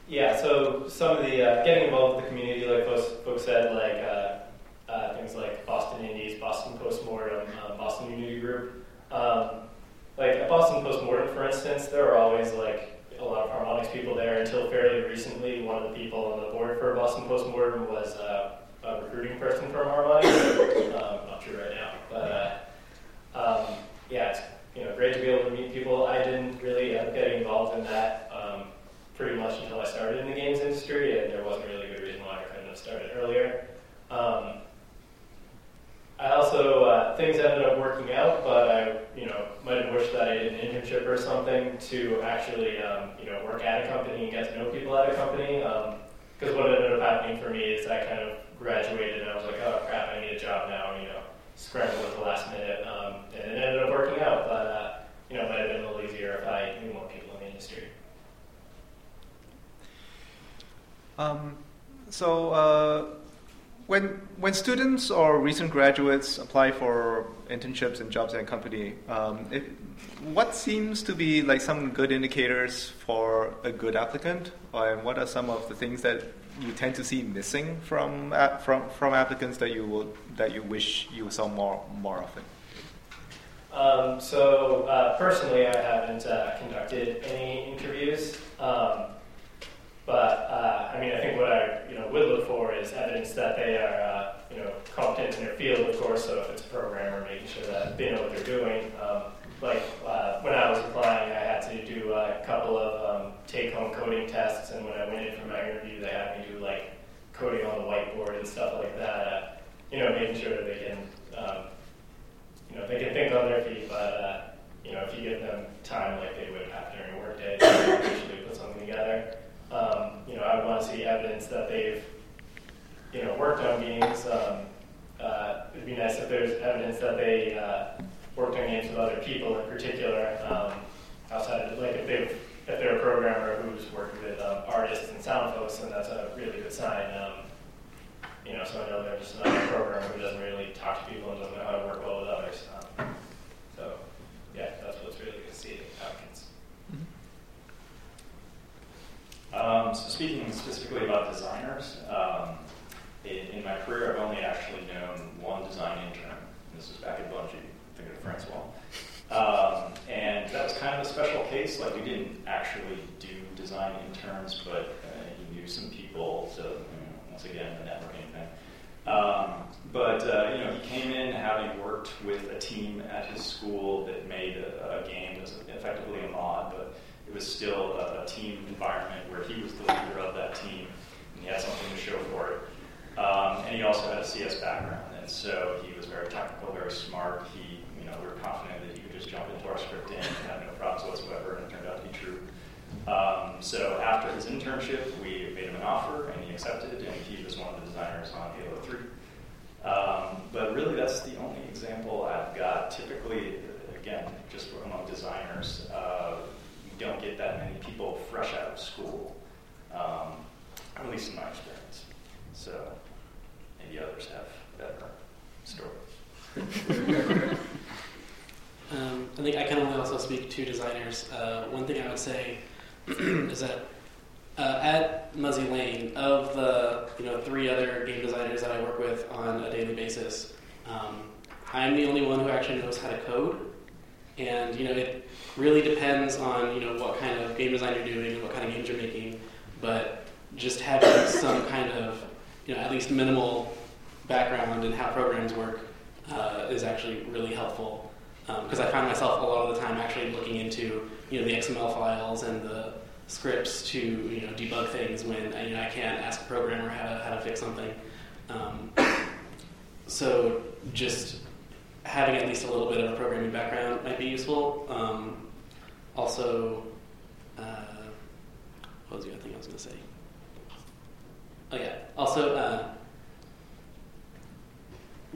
yeah, so some of the uh, getting involved with the community, like folks, folks said, like uh, uh, things like Boston Indies, Boston Postmortem, um, Boston Unity Group. Um, like at Boston Postmortem, for instance, there are always like a lot of Harmonix people there until fairly recently. One of the people on the board for Boston Postmortem was uh, a recruiting person from Harmonix. um, not true right now, but. Uh, um, yeah, it's you know great to be able to meet people. I didn't really getting involved in that um, pretty much until I started in the games industry, and there wasn't really a good reason why I couldn't have started earlier. Um, I also uh, things ended up working out, but I you know might have wished that I did an internship or something to actually um, you know work at a company and get to know people at a company. Because what ended up happening for me is I kind of graduated and I was like, oh crap, I need a job now. You know, scrambled at the last minute, um, and it ended up working out. But uh, you know, it might have been a little easier if I knew more people in the industry. Um, so, uh, when when students or recent graduates apply for internships and jobs in a company, um, what seems to be like some good indicators for a good applicant, and what are some of the things that you tend to see missing from from from applicants that you will that you wish you saw more more often? Um, so uh, personally, I haven't uh, conducted any interviews, um, but uh, I mean, I think what I you know would look for is evidence that they are uh, you know competent in their field, of course. So if it's a programmer, making sure that they know what they're doing. Um, like uh, when I was applying, I had to do a couple of um, take-home coding tests, and when I went in for my interview, they had me do like coding on the whiteboard and stuff like that. Uh, you know, making sure that they can um, you know, they can think on their feet, but, uh, you know, if you give them time like they would have during a workday, they usually put something together. Um, you know, I would want to see evidence that they've, you know, worked on games. Um, uh, it'd be nice if there's evidence that they uh, worked on games with other people in particular, um, outside of, like, if they've, if they're a programmer who's worked with um, artists and sound folks, then that's a really good sign. Um, you know, so I know they're just another programmer who doesn't really talk to people and doesn't know how to work well with others. Um, so, yeah, that's what's really good to see in applicants. Um, so speaking specifically about designers, um, in, in my career, I've only actually known one design intern. This was back at Bungie, thinking of Francois. Um, and that was kind of a special case. Like we didn't actually do design interns, but uh, he knew some people. So you know, once again, the networking thing. Um, but uh, you know, he came in having worked with a team at his school that made a, a game that was effectively a mod, but it was still a, a team environment where he was the leader of that team, and he had something to show for it. Um, and he also had a CS background, and so he was very technical, very smart. He, you know, we were confident that he could just jump into our script and have no problems whatsoever, and it turned out to be true. Um, so after his internship, we made him an offer, and he accepted, and he was one of the designers on Halo 3. Um, but really, that's the only example I've got. Typically, again, just among designers, uh, don't get that many people fresh out of school, um, at least in my experience. So maybe others have better stories. Um, I think I can only also speak to designers. Uh, one thing I would say is that uh, at Muzzy Lane, of the you know three other game designers that I work with on a daily basis, um, I'm the only one who actually knows how to code. And you know it really depends on you know what kind of game design you're doing, and what kind of games you're making. But just having some kind of you know at least minimal background in how programs work uh, is actually really helpful because um, I find myself a lot of the time actually looking into you know the XML files and the scripts to you know debug things when you know I can't ask a programmer how to how to fix something. Um, so just having at least a little bit of a programming background might be useful. Um, also, uh, what was the other thing I was going to say? Oh yeah. Also. Uh,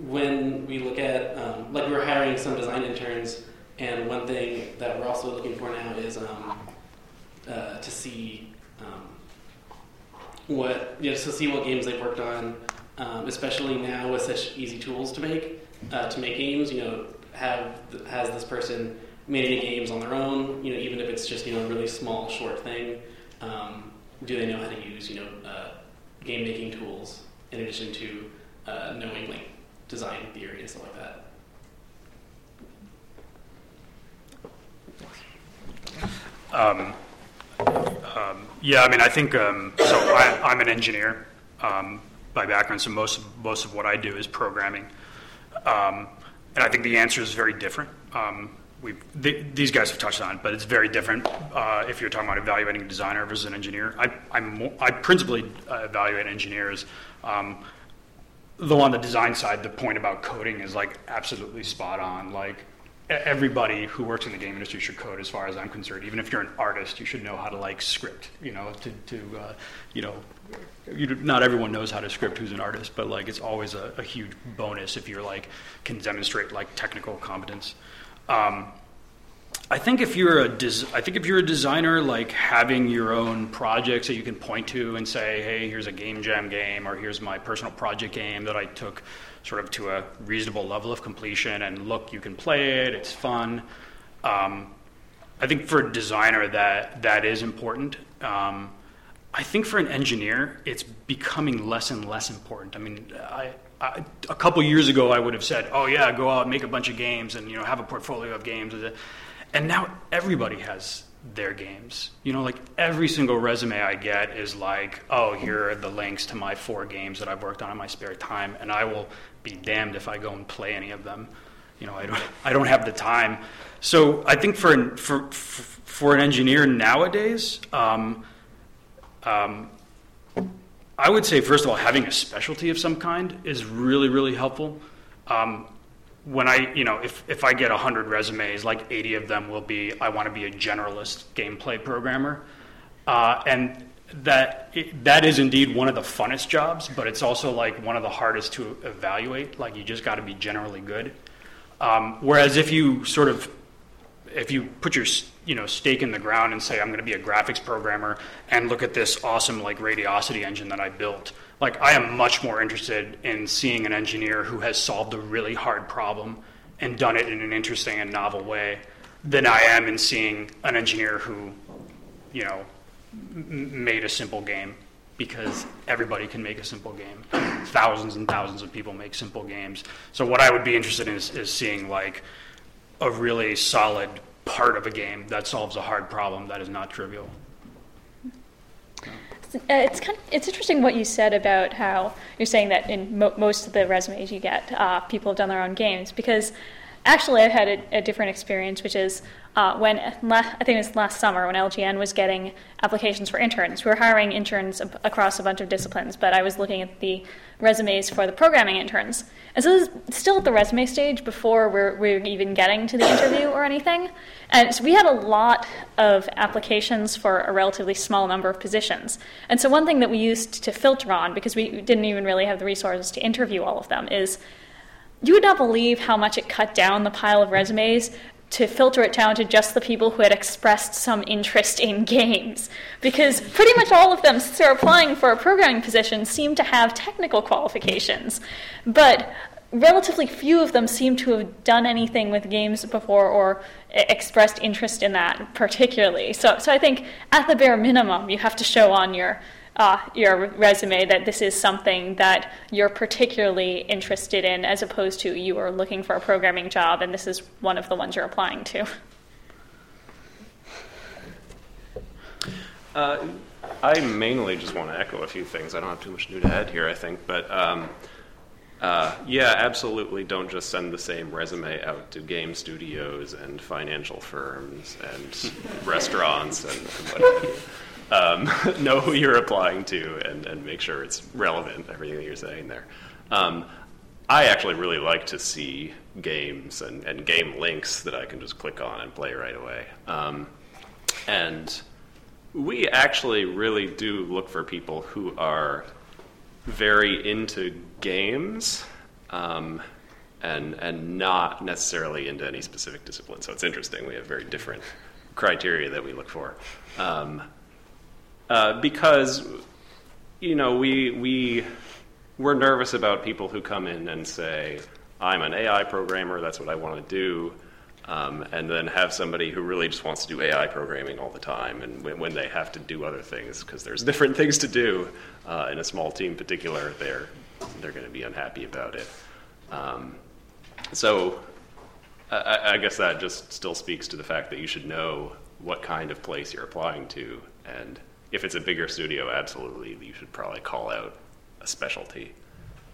when we look at, um, like we're hiring some design interns, and one thing that we're also looking for now is um, uh, to see um, what, you know, to see what games they've worked on, um, especially now with such easy tools to make, uh, to make games. You know, have has this person any games on their own? You know, even if it's just you know a really small, short thing. Um, do they know how to use you know uh, game making tools in addition to uh, knowing like design theory and stuff like that. Um, um, yeah, I mean, I think um, so. I, am an engineer um, by background, so most of, most of what I do is programming, um, and I think the answer is very different. Um, we've th- these guys have touched on but it's very different uh, if you're talking about evaluating a designer versus an engineer. I, I'm more, I principally uh, evaluate engineers. Um, though on the design side, the point about coding is like absolutely spot on. Like everybody who works in the game industry should code, as far as I'm concerned. Even if you're an artist, you should know how to like script. You know, to to uh, you know, you, not everyone knows how to script who's an artist, but like it's always a, a huge bonus if you're like can demonstrate like technical competence. Um, I think if you're a des- I think if you're a designer, like having your own projects that you can point to and say, hey, here's a game jam game, or here's my personal project game that I took sort of to a reasonable level of completion, and look, you can play it, it's fun. Um, I think for a designer that that is important. Um, I think for an engineer, it's becoming less and less important. I mean, I, A couple years ago, I would have said, "Oh yeah, go out and make a bunch of games and you know have a portfolio of games." And now everybody has their games. You know, like every single resume I get is like, "Oh, here are the links to my four games that I've worked on in my spare time," and I will be damned if I go and play any of them. You know, I don't, I don't have the time. So I think for for for an engineer nowadays. Um, um, I would say, first of all, having a specialty of some kind is really, really helpful. Um, when I, you know, if, if I get 100 resumes, like 80 of them will be, I want to be a generalist gameplay programmer. Uh, and that, that is indeed one of the funnest jobs, but it's also like one of the hardest to evaluate. Like, you just got to be generally good. Um, whereas if you sort of, if you put your you know stake in the ground and say I'm going to be a graphics programmer and look at this awesome like Radiosity engine that I built. Like I am much more interested in seeing an engineer who has solved a really hard problem and done it in an interesting and novel way than I am in seeing an engineer who, you know, m- made a simple game because everybody can make a simple game. Thousands and thousands of people make simple games. So what I would be interested in is, is seeing like a really solid part of a game that solves a hard problem that is not trivial. Uh, it's kind of, it's interesting what you said about how you're saying that in mo- most of the resumes you get, uh, people have done their own games because actually I've had a, a different experience, which is uh, when I think it was last summer when LGN was getting applications for interns. We were hiring interns across a bunch of disciplines, but I was looking at the resumes for the programming interns. And so this is still at the resume stage before we're, we're even getting to the interview or anything. And so we had a lot of applications for a relatively small number of positions. And so one thing that we used to filter on, because we didn't even really have the resources to interview all of them, is you would not believe how much it cut down the pile of resumes to filter it down to just the people who had expressed some interest in games. Because pretty much all of them, since they're applying for a programming position, seem to have technical qualifications. But relatively few of them seem to have done anything with games before or expressed interest in that particularly. So, so I think at the bare minimum, you have to show on your uh, your resume that this is something that you're particularly interested in, as opposed to you are looking for a programming job and this is one of the ones you're applying to. Uh, I mainly just want to echo a few things. I don't have too much new to add here, I think, but um, uh, yeah, absolutely. Don't just send the same resume out to game studios and financial firms and restaurants and, and whatever um, know who you're applying to and, and make sure it's relevant, everything you're saying there. Um, I actually really like to see games and, and, game links that I can just click on and play right away. Um, and we actually really do look for people who are very into games um, and, and not necessarily into any specific discipline. So it's interesting. We have very different criteria that we look for. Um, uh, because you know we we we're nervous about people who come in and say I'm an AI programmer that's what I want to do um, and then have somebody who really just wants to do AI programming all the time and when, when they have to do other things because there's different things to do uh, in a small team in particular they're they're going to be unhappy about it. Um, so I, I guess that just still speaks to the fact that you should know what kind of place you're applying to and if it's a bigger studio, absolutely, you should probably call out a specialty.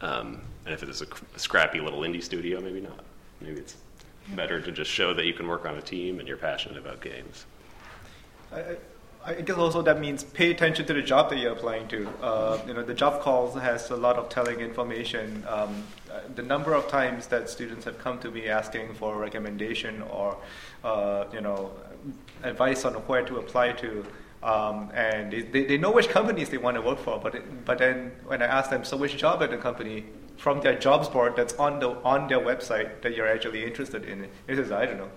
Um, and if it is a, a, scrappy little indie studio, maybe not. Maybe it's better to just show that you can work on a team and you're passionate about games. I, I guess also that means pay attention to the job that you're applying to. Uh, you know, the job calls has a lot of telling information. Um, uh, the number of times that students have come to me asking for a recommendation or, uh, you know, advice on where to apply to um, and they, they know which companies they want to work for, but it, but then when I ask them, so which job at the company from their jobs board that's on the on their website that you're actually interested in, it says I don't know.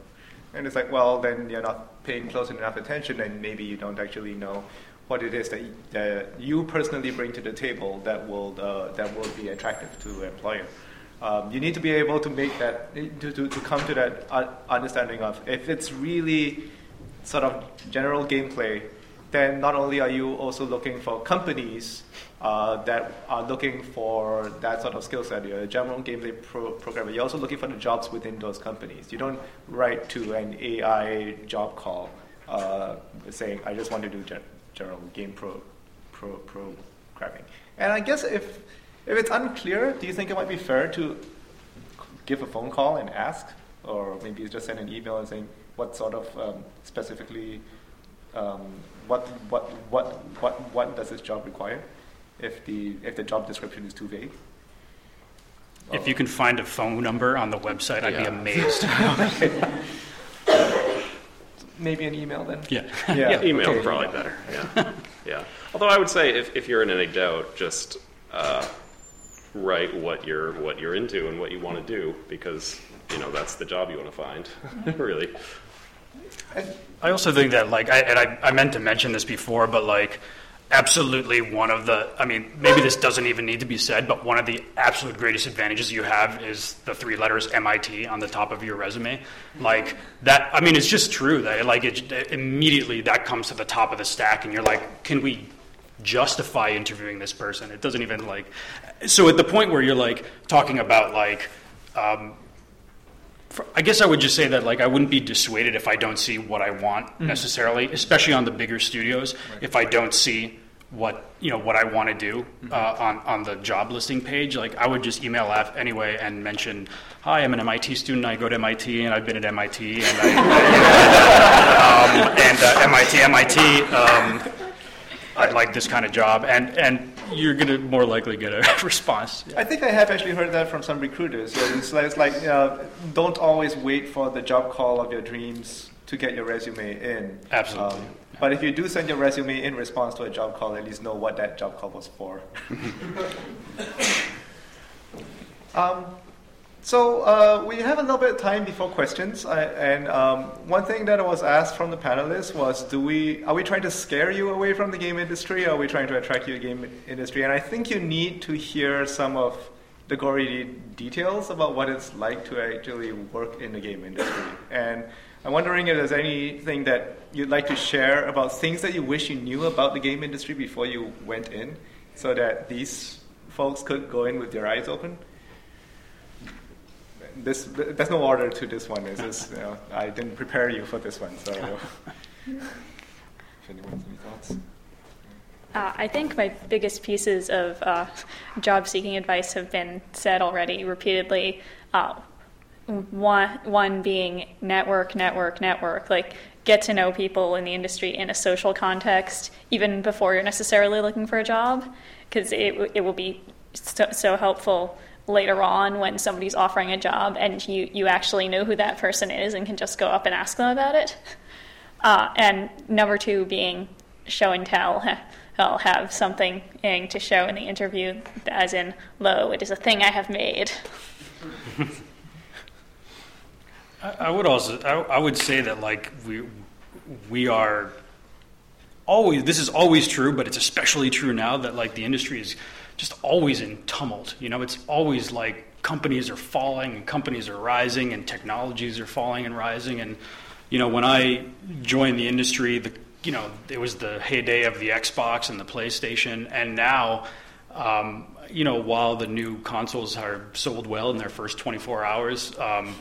And it's like, well, then you're not paying close enough attention, and maybe you don't actually know what it is that, y- that you personally bring to the table that will uh, that will be attractive to an employer. Um, you need to be able to make that to, to, to come to that uh, understanding of if it's really sort of general gameplay, then not only are you also looking for companies uh, that are looking for that sort of skill set, you're a general gameplay pro- programmer, you're also looking for the jobs within those companies. You don't write to an AI job call uh, saying, I just want to do gen- general game pro- pro- programming. And I guess if, if it's unclear, do you think it might be fair to give a phone call and ask? Or maybe just send an email and saying, what sort of um, specifically um, what, what, what, what, what does this job require if the, if the job description is too vague? If you can find a phone number on the website, I'd be Yeah. amazed. Maybe an email then? yeah. Yeah, email okay. probably better. Yeah, yeah. Although I would say if, if you're in any doubt, just uh, write what you're what you're into and what you want to do because you know that's the job you want to find. really. I also think that, like, I, and I, I meant to mention this before, but like, absolutely one of the, I mean, maybe this doesn't even need to be said, but one of the absolute greatest advantages you have is the three letters MIT on the top of your resume. Like, that, I mean, it's just true that, like, it, immediately that comes to the top of the stack, and you're like, can we justify interviewing this person? It doesn't even, like, so at the point where you're, like, talking about, like, um, I guess I would just say that like I wouldn't be dissuaded if I don't see what I want necessarily, especially on the bigger studios. If I don't see what you know what I want to do uh, on on the job listing page, like I would just email Af anyway and mention, "Hi, I'm an MIT student. I go to MIT and I've been at MIT and I, um, and uh, MIT MIT." Um, I'd like this kind of job, and and you're gonna more likely get a response. I think I have actually heard that from some recruiters. Yeah, It's like, it's like uh, don't always wait for the job call of your dreams to get your resume in. Absolutely. Um, but if you do send your resume in response to a job call, at least know what that job call was for. um, so uh, we have a little bit of time before questions, I, and um, one thing that was asked from the panelists was, "Do we are we trying to scare you away from the game industry, or are we trying to attract you to the game industry?" And I think you need to hear some of the gory de- details about what it's like to actually work in the game industry. And I'm wondering if there's anything that you'd like to share about things that you wish you knew about the game industry before you went in, so that these folks could go in with their eyes open this there's no order to this one. This is you know, I didn't prepare you for this one, so if anyone has any thoughts. Uh, I think my biggest pieces of uh, job seeking advice have been said already repeatedly. Uh, one, one being network, network, network. Like, get to know people in the industry in a social context, even before you're necessarily looking for a job, because it, it will be so, so helpful later on when somebody's offering a job and you, you actually know who that person is and can just go up and ask them about it. Uh, and number two being show and tell. I'll have something to show in the interview, as in, lo, it is a thing I have made. I, would also, I would say that like we, we are always. This is always true, but it's especially true now that like the industry is just always in tumult. You know, it's always like companies are falling and companies are rising and technologies are falling and rising. And you know, when I joined the industry, the you know, it was the heyday of the Xbox and the PlayStation, and now. Um, you know, while the new consoles are sold well in their first 24 hours, um,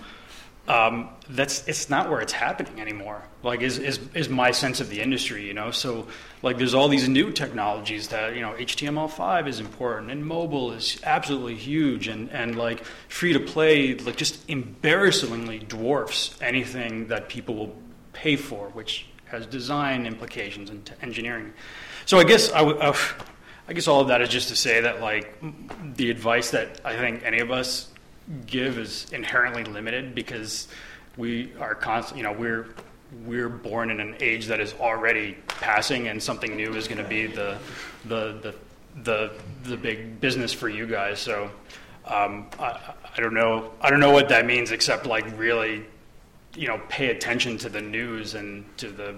um, that's it's not where it's happening anymore. Like is, is is my sense of the industry, you know. So like there's all these new technologies that you know HTML5 is important and mobile is absolutely huge and and like free to play like just embarrassingly dwarfs anything that people will pay for, which has design implications and t- engineering. So I guess I would. Uh, I guess all of that is just to say that like the advice that I think any of us give is inherently limited because we are constant. You know, we're we're born in an age that is already passing, and something new is going to be the the the the the big business for you guys. So um, I, I don't know. I don't know what that means, except like really you know pay attention to the news and to the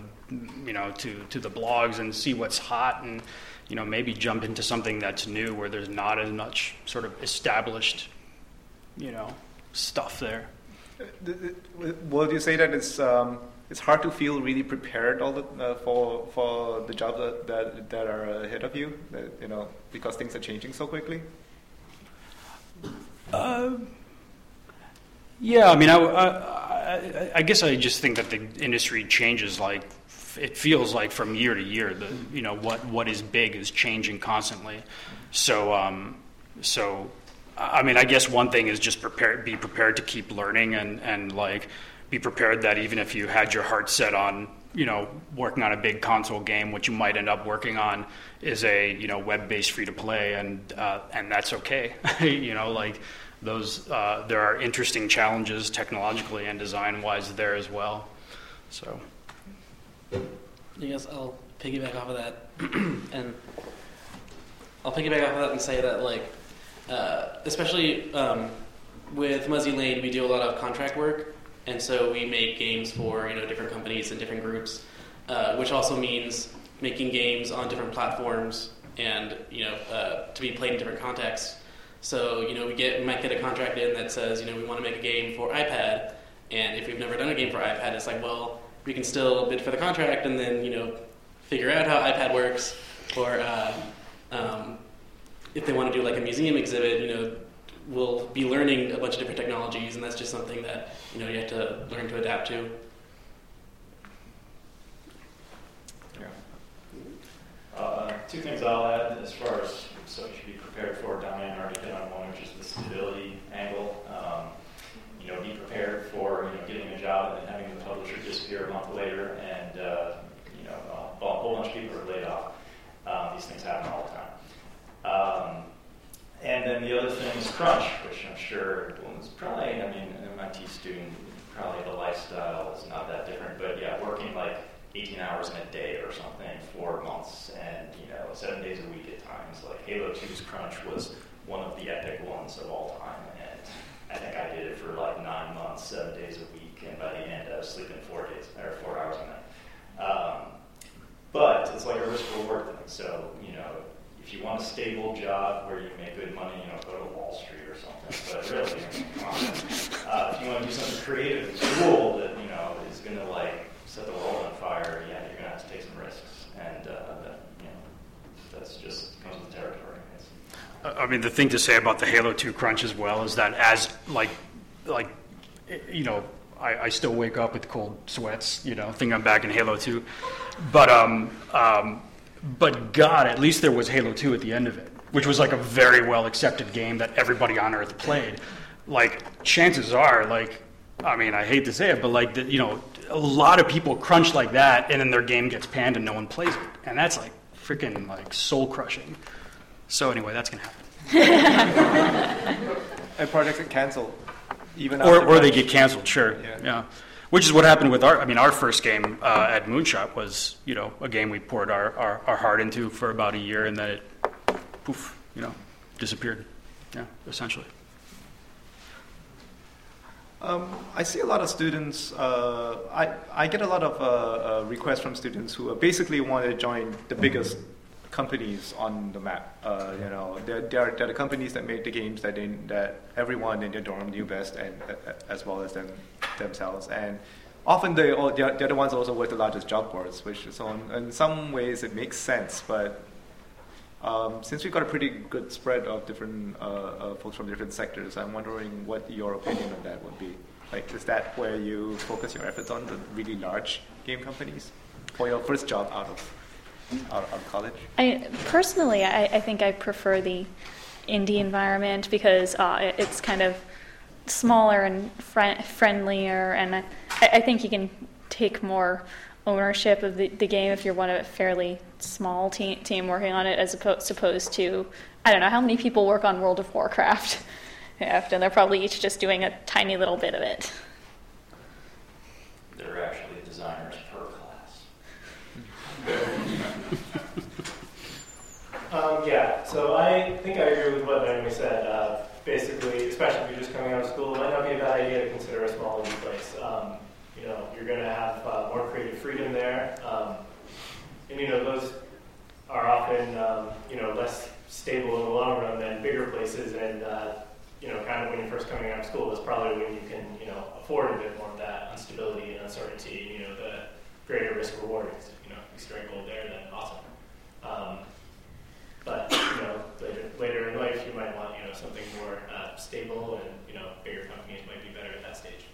you know to to the blogs and see what's hot and you know maybe jump into something that's new where there's not as much sort of established you know stuff there. Would you say that it's um, it's hard to feel really prepared all the, uh, for for the jobs that, that, that are ahead of you? That, you know, because things are changing so quickly. Uh, yeah, I mean, I, I, I, guess I just think that the industry changes like it feels like from year to year. The you know what what is big is changing constantly. So um, so I mean, I guess one thing is just prepare, be prepared to keep learning and, and like be prepared that even if you had your heart set on, you know, working on a big console game, what you might end up working on is a, you know, web-based free-to-play, and uh, and that's okay. you know, like those, uh, there are interesting challenges technologically and design-wise there as well. So. Yes, I'll piggyback off of that, and I'll piggyback off of that and say that like uh, especially um, with Muzzy Lane, we do a lot of contract work, and so we make games for you know different companies and different groups, uh, which also means making games on different platforms and you know uh, to be played in different contexts. So you know we get we might get a contract in that says you know we want to make a game for iPad, and if we've never done a game for iPad, it's like well we can still bid for the contract and then you know figure out how iPad works or uh, um, if they want to do like a museum exhibit, you know, we'll be learning a bunch of different technologies, and that's just something that you know you have to learn to adapt to. Yeah. Uh, two things I'll add as far as so you should be prepared for. Damian already hit on one, which is the stability angle. Um, you know, be prepared for you know getting a job and then having the publisher disappear a month later, and uh, you know a whole bunch of people are laid off. Um, these things happen all the time. Um, and then the other thing is crunch, which I'm sure was probably, I mean, an MIT student, probably the lifestyle is not that different, but yeah, working like 18 hours in a day or something for months and, you know, seven days a week at times. Like Halo 2's crunch was one of the epic ones of all time. And I think I did it for like nine months, seven days a week. And by the end, I was sleeping four days, or four hours a night. Um, but it's like a risk reward thing. So, you know, if you want a stable job where you make good money, you know, go to Wall Street or something. But really, I mean, come on. Uh, if you want to do something creative cool that, you know, is going to, like, set the world on fire, yeah, you're going to have to take some risks. And, uh, that, you know, that's just comes with the territory. I mean, the thing to say about the Halo 2 crunch as well is that as, like, like, you know, I, I, still wake up with cold sweats, you know, think I'm back in Halo 2. But um, um, but God, at least there was Halo 2 at the end of it, which was like a very well accepted game that everybody on Earth played. Like, chances are, like, I mean, I hate to say it, but like, the, you know, a lot of people crunch like that, and then their game gets panned and no one plays it, and that's like freaking like soul crushing. So anyway, that's gonna happen. and projects get canceled, even or or they get canceled. Sure, yeah. yeah. Which is what happened with our. I mean, our first game uh, at Moonshot was, you know, a game we poured our, our, our heart into for about a year, and then it, poof, you know, disappeared. Yeah, essentially. Um, I see a lot of students. Uh, I I get a lot of uh, uh requests from students who basically want to join the biggest companies on the map. Uh, you know, they're, they're, they're, the companies that make the games that they, that everyone in their dorm knew best, and uh, as well as them themselves. And often they all, they're, they're the ones also with the largest job boards, which so in, in some ways it makes sense. But um, since we've got a pretty good spread of different uh, uh, folks from different sectors, I'm wondering what your opinion on that would be. Like, is that where you focus your efforts on the really large game companies for your first job out of out, of college? I, personally, I, I, think I prefer the indie environment because uh, it, it's kind of smaller and fr- friendlier, and I, I, think you can take more ownership of the, the game if you're one of a fairly small team, team working on it as opposed, opposed to I don't know how many people work on World of Warcraft. and they're probably each just doing a tiny little bit of it. They're actually designers per class. Um, yeah, so I think I agree with what Naomi said. Uh, basically, especially if you're just coming out of school, it might not be a bad idea to consider a small new place. Um, you know, you're going to have uh, more creative freedom there. Um, and, you know, those are often, um, you know, less stable in the long run than bigger places. And, uh, you know, kind of when you're first coming out of school, that's probably when you can, you know, afford a bit more of that instability and uncertainty, you know, the greater risk reward. You know, if you strike gold there, then awesome. Um, but, you know, later, later in life, you might want, you know, something more uh, stable and, you know, bigger companies might be better at that stage.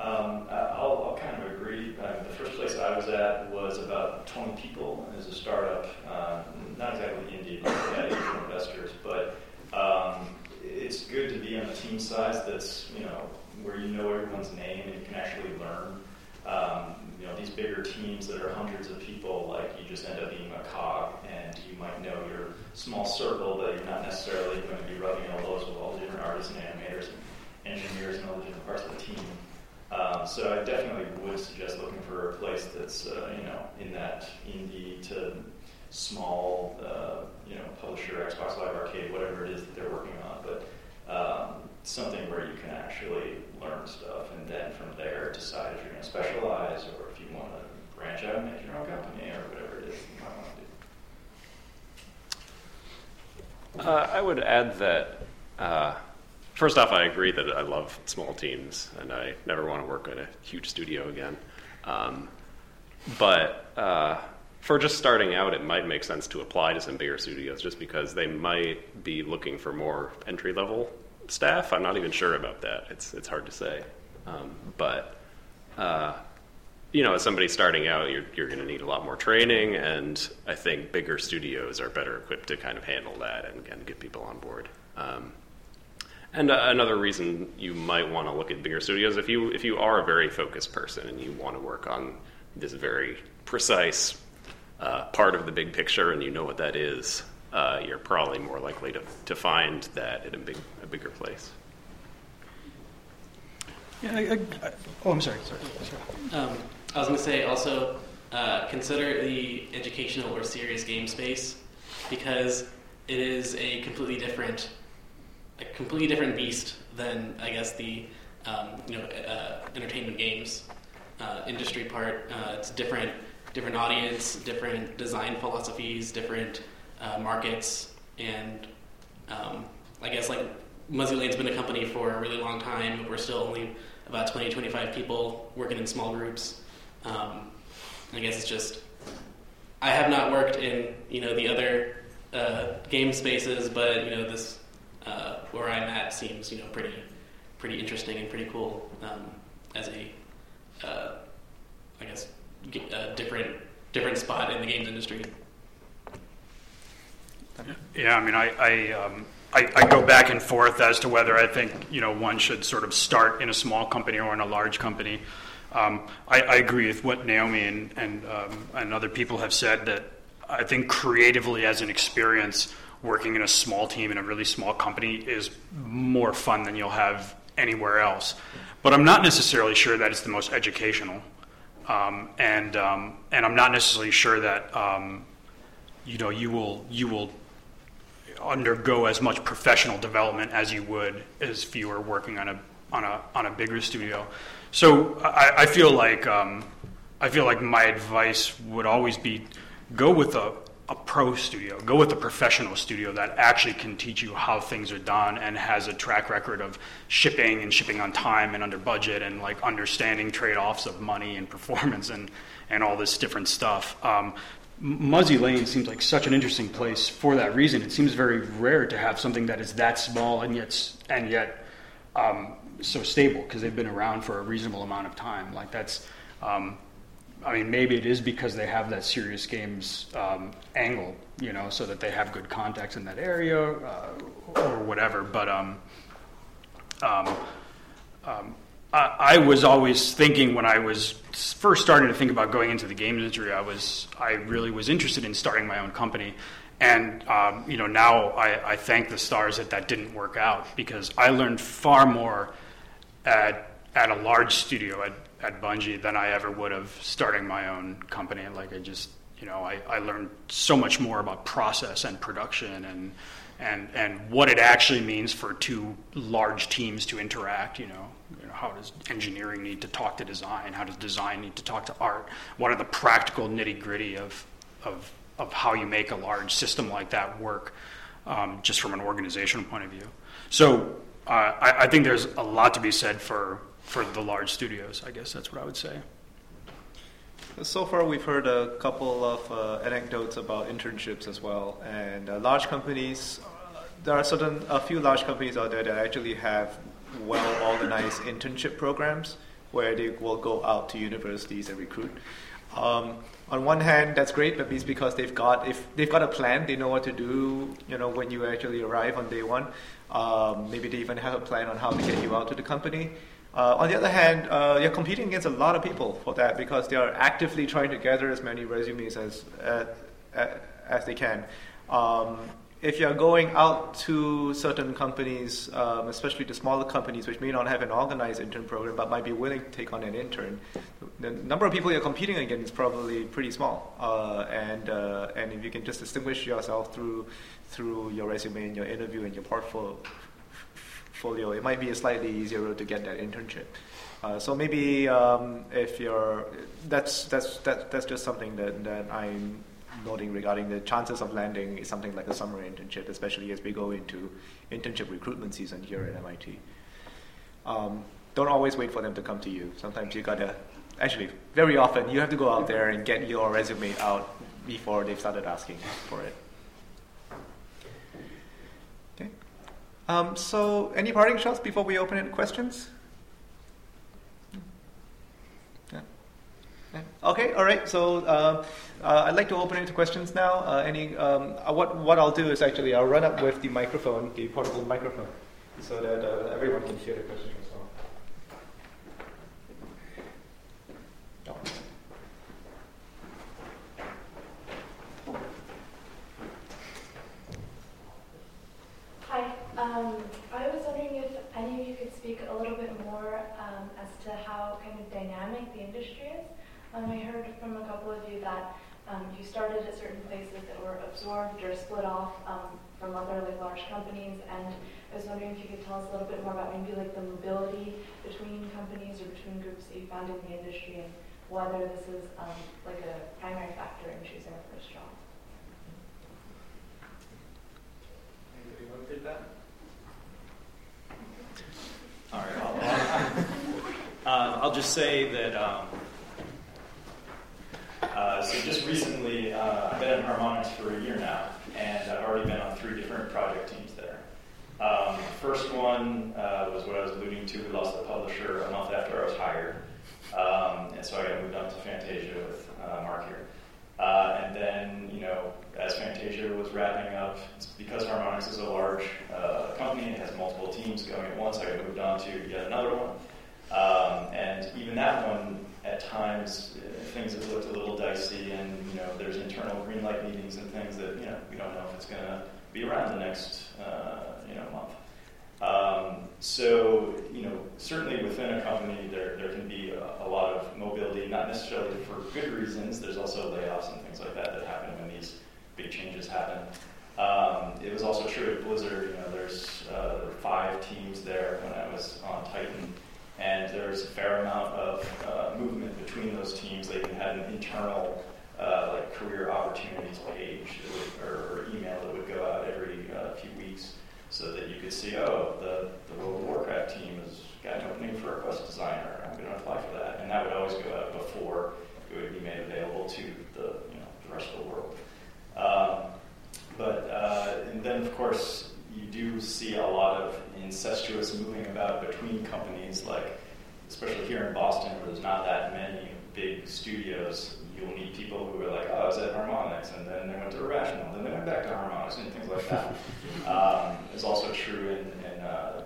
Um, I'll, I'll kind of agree. Uh, the first place I was at was about 20 people as a startup. Uh, not exactly indie, but angel investors, but um, it's good to be on a team size that's you know where you know everyone's name and you can actually learn. Um, you know these bigger teams that are hundreds of people, like you just end up being a cog, and you might know your small circle, but you're not necessarily going to be rubbing elbows with all the different artists and animators and engineers and all the different parts of the team. Um, so I definitely would suggest looking for a place that's uh, you know in that indie to small uh, you know publisher, Xbox Live Arcade, whatever it is that they're working on, but um, something where you can actually learn stuff and then from there decide if you're going to specialize or if you want to branch out and make your own company or whatever it is you might want to do. Uh, I would add that, uh, first off, I agree that I love small teams and I never want to work at a huge studio again. Um, but uh, for just starting out, it might make sense to apply to some bigger studios just because they might be looking for more entry level staff. I'm not even sure about that. It's, it's hard to say. Um, but uh, you know, as somebody starting out, you're, you're going to need a lot more training, and I think bigger studios are better equipped to kind of handle that and, and get people on board. Um, and uh, another reason you might want to look at bigger studios if you if you are a very focused person and you want to work on this very precise uh, part of the big picture and you know what that is, uh, you're probably more likely to, to find that in a big a bigger place. Yeah, I, I, oh, I'm sorry. sorry, sorry. Um, I was going to say also uh, consider the educational or serious game space because it is a completely different, a completely different beast than I guess the um, you know uh, entertainment games uh, industry part. Uh, it's different, different audience, different design philosophies, different uh, markets, and um, I guess like Muzzy Lane's been a company for a really long time. We're still only about 20, 25 people working in small groups. Um, I guess it's just I have not worked in you know the other uh, game spaces, but you know this uh, where I'm at seems you know pretty pretty interesting and pretty cool um, as a uh, I guess a different different spot in the games industry. Yeah, I mean, I I, um, I I go back and forth as to whether I think you know one should sort of start in a small company or in a large company. Um, I, I agree with what Naomi and and um, and other people have said that I think creatively as an experience, working in a small team in a really small company is more fun than you'll have anywhere else. But I'm not necessarily sure that it's the most educational, um, and um, and I'm not necessarily sure that um, you know you will you will undergo as much professional development as you would as if you were working on a on a on a bigger studio. So I, I feel like um, I feel like my advice would always be go with a, a pro studio, go with a professional studio that actually can teach you how things are done and has a track record of shipping and shipping on time and under budget and like understanding trade offs of money and performance and and all this different stuff. Um, Muzzy Lane seems like such an interesting place for that reason. It seems very rare to have something that is that small and yet and yet um, so stable because they've been around for a reasonable amount of time. Like that's, um, I mean, maybe it is because they have that serious games um, angle, you know, so that they have good contacts in that area uh, or whatever. But um, um, um, I, I was always thinking when I was first starting to think about going into the games industry, I was I really was interested in starting my own company. And um, you know now I, I thank the stars that that didn't work out because I learned far more at at a large studio at, at Bungie than I ever would have starting my own company. Like I just you know, I, I learned so much more about process and production and and and what it actually means for two large teams to interact. You know, you know, how does engineering need to talk to design? How does design need to talk to art? What are the practical nitty gritty of of of how you make a large system like that work, um, just from an organizational point of view. So uh, I, I think there's a lot to be said for for the large studios. I guess that's what I would say. So far, we've heard a couple of uh, anecdotes about internships as well, and uh, large companies. Uh, there are certain a few large companies out there that actually have well organized internship programs where they will go out to universities and recruit. Um, on one hand, that's great, but it's because they've got if they've got a plan, they know what to do. You know, when you actually arrive on day one, um, maybe they even have a plan on how to get you out to the company. Uh, on the other hand, uh, you're competing against a lot of people for that because they are actively trying to gather as many resumes as uh, as they can. Um, if you're going out to certain companies, um, especially the smaller companies which may not have an organized intern program but might be willing to take on an intern, the number of people you're competing against is probably pretty small. Uh, and uh, and if you can just distinguish yourself through through your resume and your interview and your portfolio, it might be a slightly easier road to get that internship. Uh, so maybe um, if you're that's that's that, that's just something that, that I'm noting regarding the chances of landing is something like a summer internship, especially as we go into internship recruitment season here at MIT. Um, don't always wait for them to come to you. Sometimes you gotta, actually, very often you have to go out there and get your resume out before they've started asking for it. Um, so, any parting shots before we open it to questions? Okay, all right. So uh, uh, I'd like to open it to questions now. Uh, any, um, uh, what what I'll do is actually I'll run up with the microphone, the portable microphone, so that uh, everyone can hear the question as well. Um, I was wondering if any of you could speak a little bit more um, as to how kind of dynamic the industry is. Um, I heard from a couple of you that um, you started at certain places that were absorbed or split off um, from other like large companies, and I was wondering if you could tell us a little bit more about maybe like the mobility between companies or between groups that you found in the industry, and whether this is um, like a primary factor in choosing a first job. Anybody want to take that? All right, I'll, uh, I'll just say that um, uh, so just recently, uh, I've been at Harmonix for a year now, and I've already been on three different project teams there. Um, first one uh, was what I was alluding to. We lost the publisher a month after I was hired, um, and so I got moved up to Fantasia with uh, Mark here. Uh, and then, you know, as Fantasia was wrapping up, because Harmonix is a large uh, company and has multiple teams going at once, I got moved on to yet another one. Um, and even that one at times uh, things have looked a little dicey, and you know there's internal green light meetings and things that you know we don't know if it's going to be around the next uh, you know month. Um, so you know certainly within a company there there can be a, a, lot of mobility, not necessarily for good reasons. There's also layoffs and things like that that happen when these big changes happen. Um, it was also true at Blizzard. You know, there's uh, five teams there when I was on Titan and there's a fair amount of uh, movement between those teams. They even had an internal uh, like career opportunities page or, or, email that would go out every uh, few weeks, so that you could see, oh, the, the World of Warcraft team has got an opening for a quest designer. I'm going to apply for that, and that would always go out before it would be made available to the you know the rest of the world. Um, but uh, and then of course you do see a lot of incestuous moving about between companies, like especially here in Boston, where there's not that many big studios. You'll meet people who are like, "Oh, I was at Harmonix," and then they went to Irrational, then they went back to Harmonix, and things like that. um, it's also true in, in uh,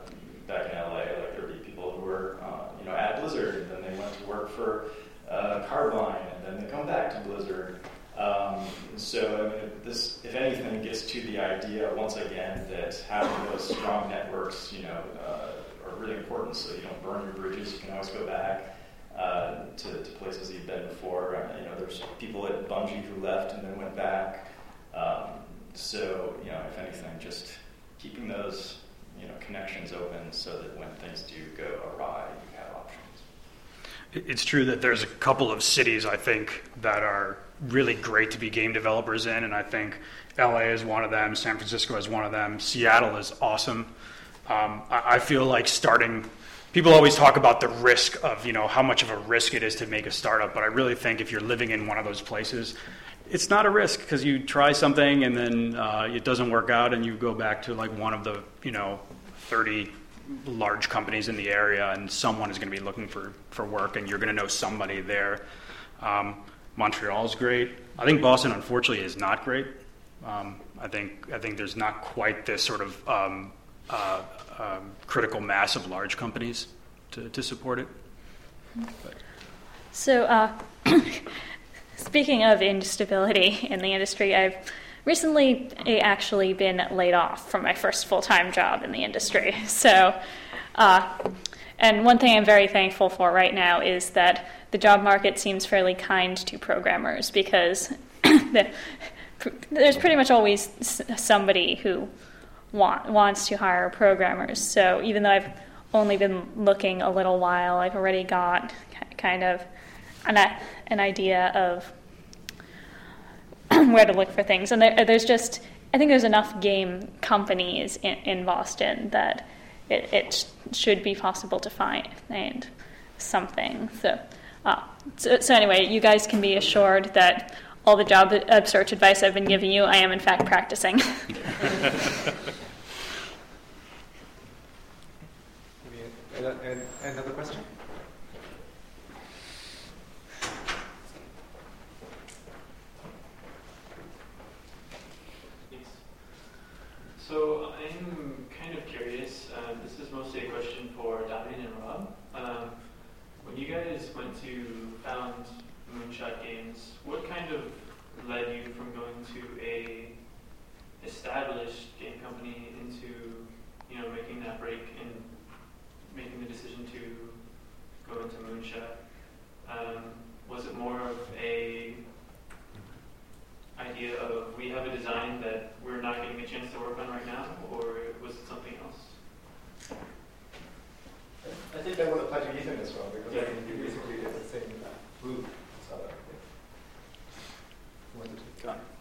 back in LA. Like there'd be people who were, uh, you know, at Blizzard, and then they went to work for uh, Carbine, and then they come back to Blizzard. Um, so, I mean, this, if anything, gets to the idea once again that having those strong networks, you know, uh, are really important. So you don't burn your bridges. You can always go back. uh, to, to places you've been before. Uh, you know, there's people at Bungie who left and then went back. Um, so, you know, if anything, just keeping those you know connections open so that when things do go awry, you have options. It's true that there's a couple of cities I think that are really great to be game developers in, and I think LA is one of them, San Francisco is one of them, Seattle is awesome. Um, I, I feel like starting. People always talk about the risk of you know how much of a risk it is to make a startup, but I really think if you're living in one of those places, it's not a risk because you try something and then uh, it doesn't work out, and you go back to like one of the you know 30 large companies in the area, and someone is going to be looking for for work, and you're going to know somebody there. Um, Montreal is great. I think Boston, unfortunately, is not great. Um, I think I think there's not quite this sort of um, uh, um, critical mass of large companies to, to support it. But. So, uh, speaking of instability in the industry, I've recently actually been laid off from my first full time job in the industry. So, uh, and one thing I'm very thankful for right now is that the job market seems fairly kind to programmers because the, there's pretty much always somebody who want, wants to hire programmers. So even though I've only been looking a little while, I've already got kind of an, an idea of where to look for things. And there, there's just, I think there's enough game companies in, in Boston that it, it, should be possible to find, find something. So, uh, so, so, anyway, you guys can be assured that all the job search advice I've been giving you, I am in fact practicing. Another question? So I'm kind of curious. Uh, this is mostly a question for Damian and Rob. Um, when you guys went to found Moonshot Games, what kind of led you from going to a established game company into you know making that break and making the decision to go into Moonshot? Um, was it more of a idea of we have a design that we're not getting a chance to work on right now, or was it something else? I think that would apply to Ethan as well, because yeah. I mean, you basically did the same route. So,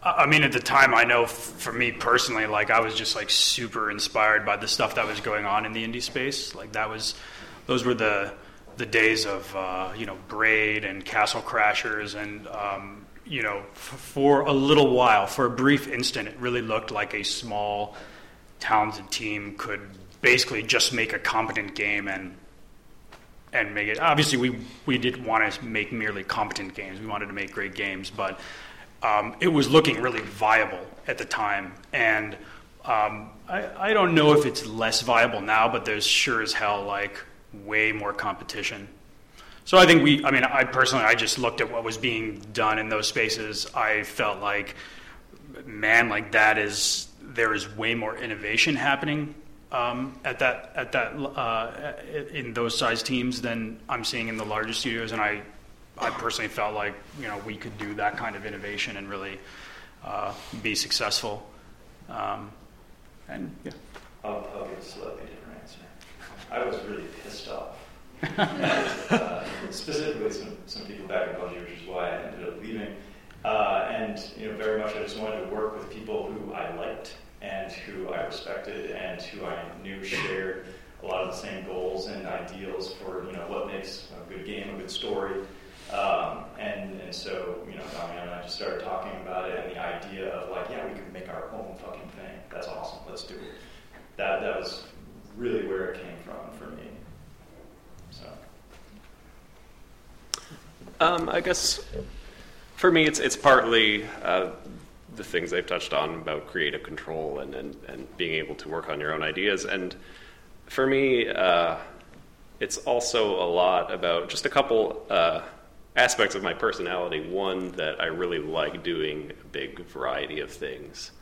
I mean, at the time, I know for me personally, like I was just like super inspired by the stuff that was going on in the indie space. Like that was, those were the the days of uh, you know Braid and Castle Crashers and um, you know, f- for a little while, for a brief instant, it really looked like a small, talented team could basically just make a competent game and and make it. Obviously, we we didn't want to make merely competent games. We wanted to make great games, but um, it was looking really viable at the time. And um, I, I don't know if it's less viable now, but there's sure as hell like way more competition. So I think we, I mean, I personally, I just looked at what was being done in those spaces. I felt like, man, like that is, there is way more innovation happening um, at that, at that, uh, in those size teams than I'm seeing in the larger studios. And I, I personally felt like, you know, we could do that kind of innovation and really uh, be successful. Um, and yeah. I'll, I'll give a slightly different answer. I was really pissed off uh, specifically some, some people back in Belgium, which is why I ended up leaving. Uh, and you know, very much I just wanted to work with people who I liked and who I respected and who I knew shared a lot of the same goals and ideals for you know what makes a good game, a good story. Um, and, and so, you know, Damian and I just started talking about it and the idea of like, yeah, we can make our own fucking thing. That's awesome. Let's do it. That, that was really where it came from for me. Um, I guess for me, it's it's partly uh, the things they've touched on about creative control and, and, and being able to work on your own ideas. And for me, uh, it's also a lot about just a couple uh, aspects of my personality. One that I really like doing a big variety of things,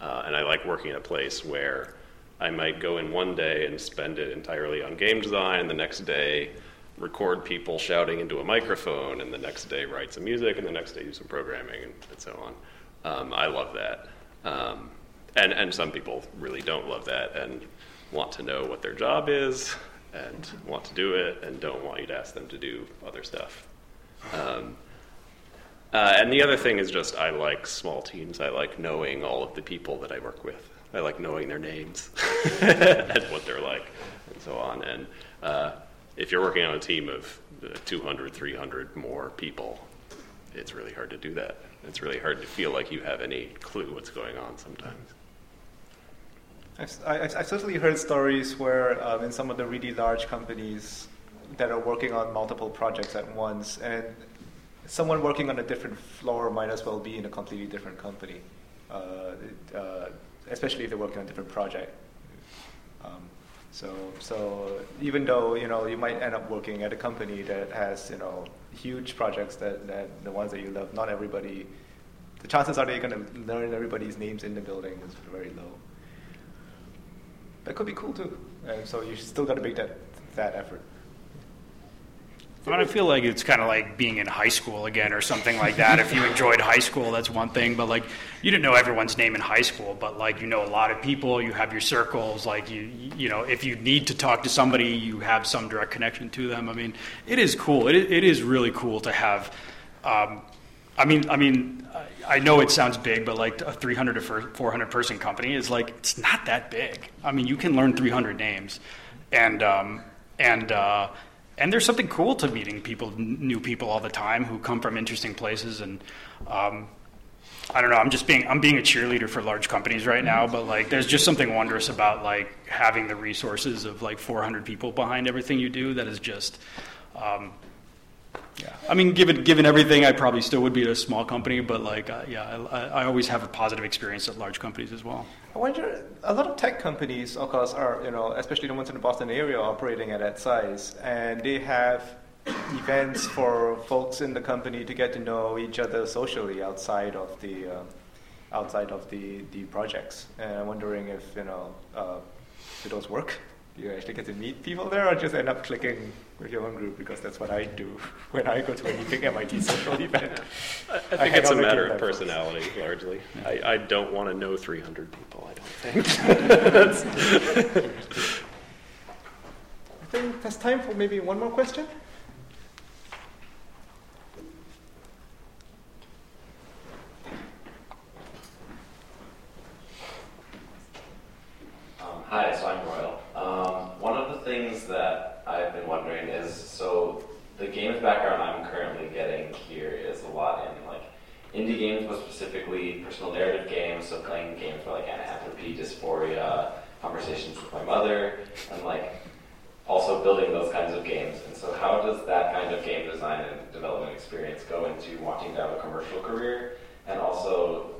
uh, and I like working in a place where I might go in one day and spend it entirely on game design, the next day record people shouting into a microphone, and the next day write some music, and the next day do some programming, and, and so on. Um, I love that. Um, and, and some people really don't love that and want to know what their job is and want to do it and don't want you to ask them to do other stuff. Um, uh, and the other thing is just I like small teams. I like knowing all of the people that I work with. I like knowing their names and what they're like and so on. And uh, if you're working on a team of uh, 200, 300 more people, it's really hard to do that. It's really hard to feel like you have any clue what's going on sometimes. I've, I, I've certainly heard stories where um, in some of the really large companies that are working on multiple projects at once, and someone working on a different floor might as well be in a completely different company, uh, uh, especially if they're working on a different project. Um, so, so even though you know you might end up working at a company that has you know huge projects that, that the ones that you love, not everybody, the chances are that you're going to learn everybody's names in the building is very low. That could be cool too. And so you still got to make that that effort. I, feel like it's kind of like being in high school again or something like that. if you enjoyed high school, that's one thing. But like, you didn't know everyone's name in high school, but like, you know a lot of people. You have your circles. Like, you you know, if you need to talk to somebody, you have some direct connection to them. I mean, it is cool. It it is really cool to have. Um, I mean, I mean, I know it sounds big, but like a 300 to 400 person company is like it's not that big. I mean, you can learn 300 names, and um, and uh, and there's something cool to meeting people, new people all the time who come from interesting places. And um, I don't know, I'm just being I'm being a cheerleader for large companies right now, but like there's just something wondrous about like having the resources of like 400 people behind everything you do. That is just. Um, yeah, I mean, given given everything, I probably still would be at a small company, but like, uh, yeah, I, I, always have a positive experience at large companies as well. I wonder, a lot of tech companies, of course, are you know, especially the ones in the Boston area, operating at that size, and they have events for folks in the company to get to know each other socially outside of the uh, outside of the the projects. And I'm wondering if you know, uh, do those work? Do you actually get to meet people there, or just end up clicking with your own group? Because that's what I do when I go to any big MIT social event. I, I think I it's a matter of personality, largely. I, I don't want to know 300 people. I don't think. I think there's time for maybe one more question. Um, hi, so I'm Royal. Um, one of the things that I've been wondering is so the games background I'm currently getting here is a lot in like indie games, but specifically personal narrative games. So playing games for like Anathropy, Dys4ia, Conversations with My Mother, and like also building those kinds of games. And so, how does that kind of game design and development experience go into wanting to have a commercial career? And also,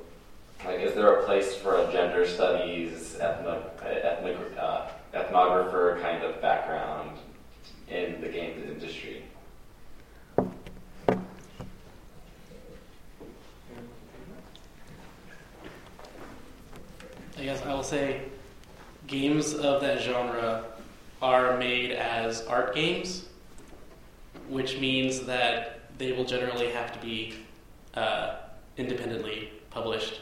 like, is there a place for a gender studies, ethnic, ethnic uh, ethnographer kind of background in the games industry. I guess I will say games of that genre are made as art games, which means that they will generally have to be uh, independently published.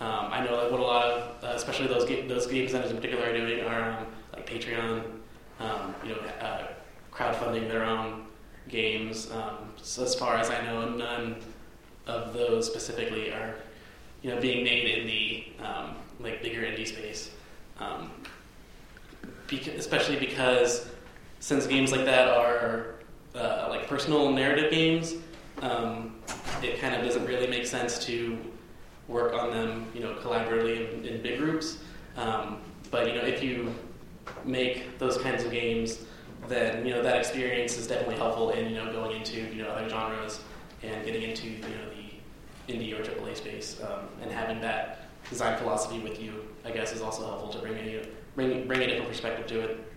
Um, I know that what a lot of, uh, especially those ga- those game designers in particular, are doing are um, Patreon, um, you know, uh, crowdfunding their own games. Um, so as far as I know, none of those specifically are, you know, being made in the um, like bigger indie space. Um, beca- especially because since games like that are uh, like personal narrative games, um, it kind of doesn't really make sense to work on them, you know, collaboratively in, in big groups. Um, but you know, if you make those kinds of games, then you know that experience is definitely helpful in you know going into you know other genres and getting into you know the indie or AAA space um, and having that design philosophy with you, I guess, is also helpful to bring a bring bring a different perspective to it.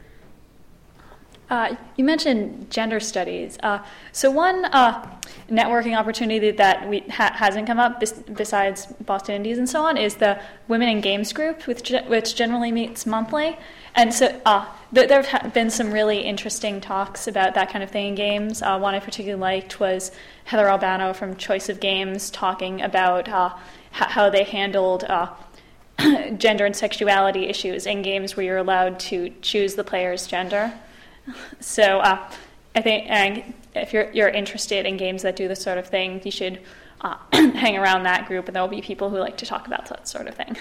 Uh, you mentioned gender studies. Uh, so one uh, networking opportunity that we ha- hasn't come up bes- besides Boston Indies and so on is the Women in Games group, which, which generally meets monthly. And so uh, th- there have ha- been some really interesting talks about that kind of thing in games. Uh, one I particularly liked was Heather Albano from Choice of Games talking about uh, how they handled gender and sexuality issues in games where you're allowed to choose the player's gender. So uh, I think and if you're, you're interested in games that do this sort of thing, you should uh, hang around that group, and there will be people who like to talk about that sort of thing.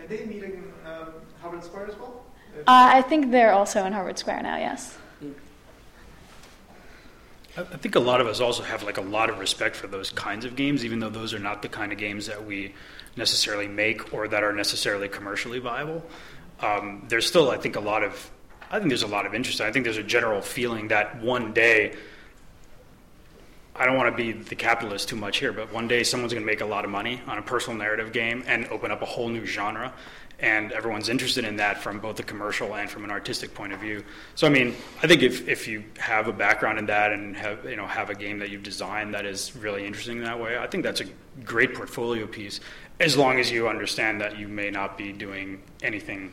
Are they meeting um, Harvard Square as well? Uh, I think they're also in Harvard Square now. Yes. I I think a lot of us also have like a lot of respect for those kinds of games, even though those are not the kind of games that we necessarily make or that are necessarily commercially viable. Um, there's still, I think, a lot of, I think there's a lot of interest. I think there's a general feeling that one day, I don't want to be the capitalist too much here, but one day someone's going to make a lot of money on a personal narrative game and open up a whole new genre. And everyone's interested in that from both a commercial and from an artistic point of view. So, I mean, I think if, if you have a background in that and have, you know, have a game that you've designed that is really interesting that way, I think that's a great portfolio piece, as long as you understand that you may not be doing anything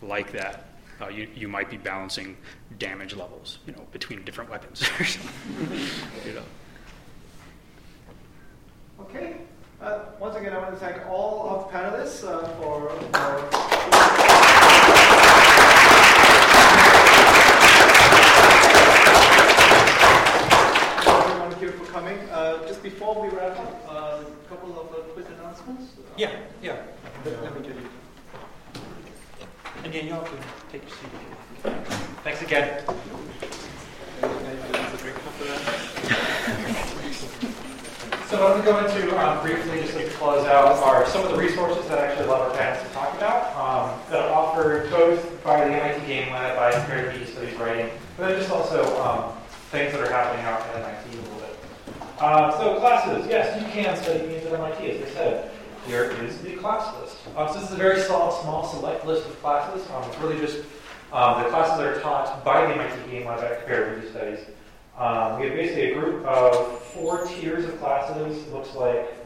like that. Uh, you, you might be balancing damage levels, you know, between different weapons or something. you know. Okay. Uh, once again, I want to thank all of the panelists uh, for, for everyone here for coming. Uh, just before we wrap up, uh, a couple of uh, quick announcements. Yeah, yeah. Let, let me give you. Danielle can take your seat. you. Thanks again. So I'm going to go um, briefly, just to close out, are some of the resources that actually love our panelists to talk about um, that are offered both by the MIT Game Lab, by Comparative Media Studies Writing, but then just also um, things that are happening out at MIT a little bit. Uh, so classes, yes, you can study games at MIT, as I said. Here is the class list. Um, so this is a very small, small select list of classes. Um, it's really just um, the classes that are taught by the MIT Game Lab at Comparative Studies. Um, we have basically a group of four tiers of classes. Looks like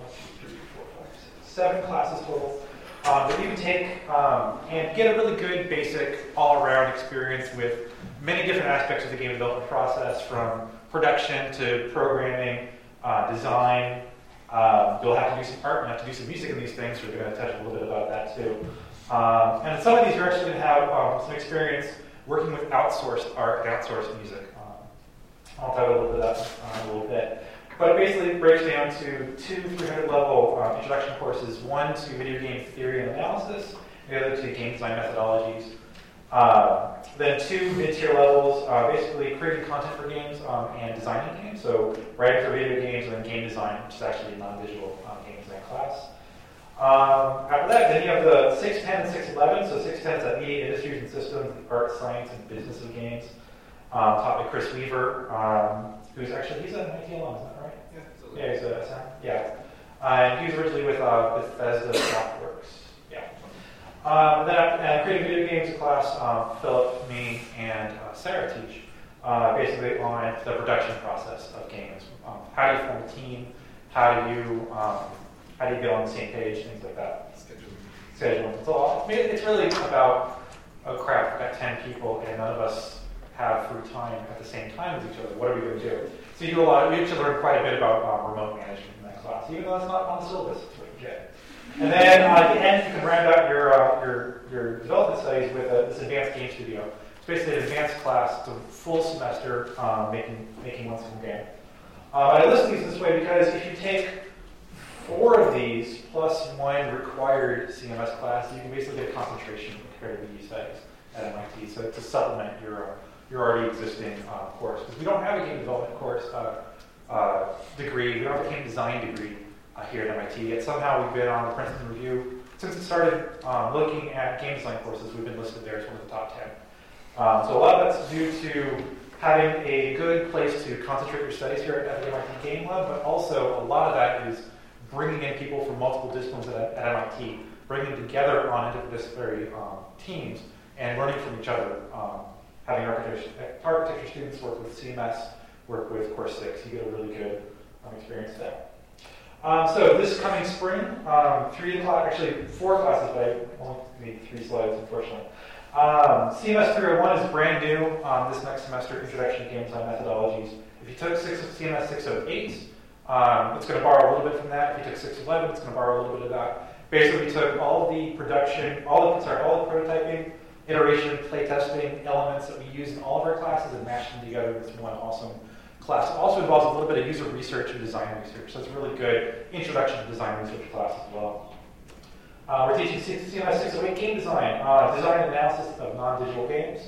seven classes total um, that you can take um, and get a really good basic all-around experience with many different aspects of the game development process, from production to programming, uh, design. Um, you'll have to do some art and have to do some music in these things. We're going to touch a little bit about that too. Um, and some of these you're actually going to have um, some experience working with outsourced art and outsourced music. I'll talk a little bit about that uh, in a little bit. But it basically breaks down to two 300 level um, introduction courses one to video game theory and analysis, the other to game design methodologies. Uh, then two mid tier levels, uh, basically creating content for games um, and designing games. So writing for video games and then game design, which is actually a non visual um, game design class. Um, after that, then you have the 610 and 611. So 610 is at media industries and systems, the art, science, and business of games um, taught by Chris Weaver, um, who's actually, he's an MIT alum, is that right? Yeah, yeah he's a SM, yeah. Uh, and he was originally with uh, Bethesda Softworks, and then uh, creating video games class, um, Philip, me, and uh, Sarah teach, uh, basically on the production process of games. Um, how do you form a team? How do you um, how do you get on the same page? Things like that. Scheduling. Scheduling. It's all. I mean, it's really about oh crap, I've got ten people, and none of us have free time at the same time as each other. What are we going to do? So you do a lot. We actually learn quite a bit about um, remote management in that class, even though it's not on the syllabus. It's what you get. And then uh, at the end, you can round out your uh, your your development studies with this advanced game studio. It's basically an advanced class. It's a full semester um, making making one single game. Uh, I list these this way because if you take four of these plus one required CMS class, you can basically get a concentration in comparative media studies at MIT. So to supplement your uh, your already existing uh, course. Because we don't have a game development course degree, we don't have a game design degree uh, here at MIT. Yet somehow we've been on the Princeton Review since it started um, looking at game design courses. We've been listed there as one of the top ten. Um, so a lot of that's due to having a good place to concentrate your studies here at the MIT Game Lab, but also a lot of that is bringing in people from multiple disciplines at, at MIT, bringing them together on interdisciplinary um, teams and learning from each other. Um, having architecture, architecture students work with CMS, work with Course 6. You get a really good um, experience there. Um, so this coming spring, um, three class, actually four classes, but I only need three slides, unfortunately. Um, CMS 301 is brand new um, this next semester, Introduction to Game Design Methodologies. If you took six, CMS 608, um, it's going to borrow a little bit from that. If you took 611, it's going to borrow a little bit of that. Basically, we took all the production, all the sorry, all the prototyping, iteration, playtesting elements that we use in all of our classes and mashed them together into one awesome class. Also involves a little bit of user research and design research, so it's a really good introduction to design research class as well. Uh, we're teaching CMS 608 game design, uh, design analysis of non-digital games.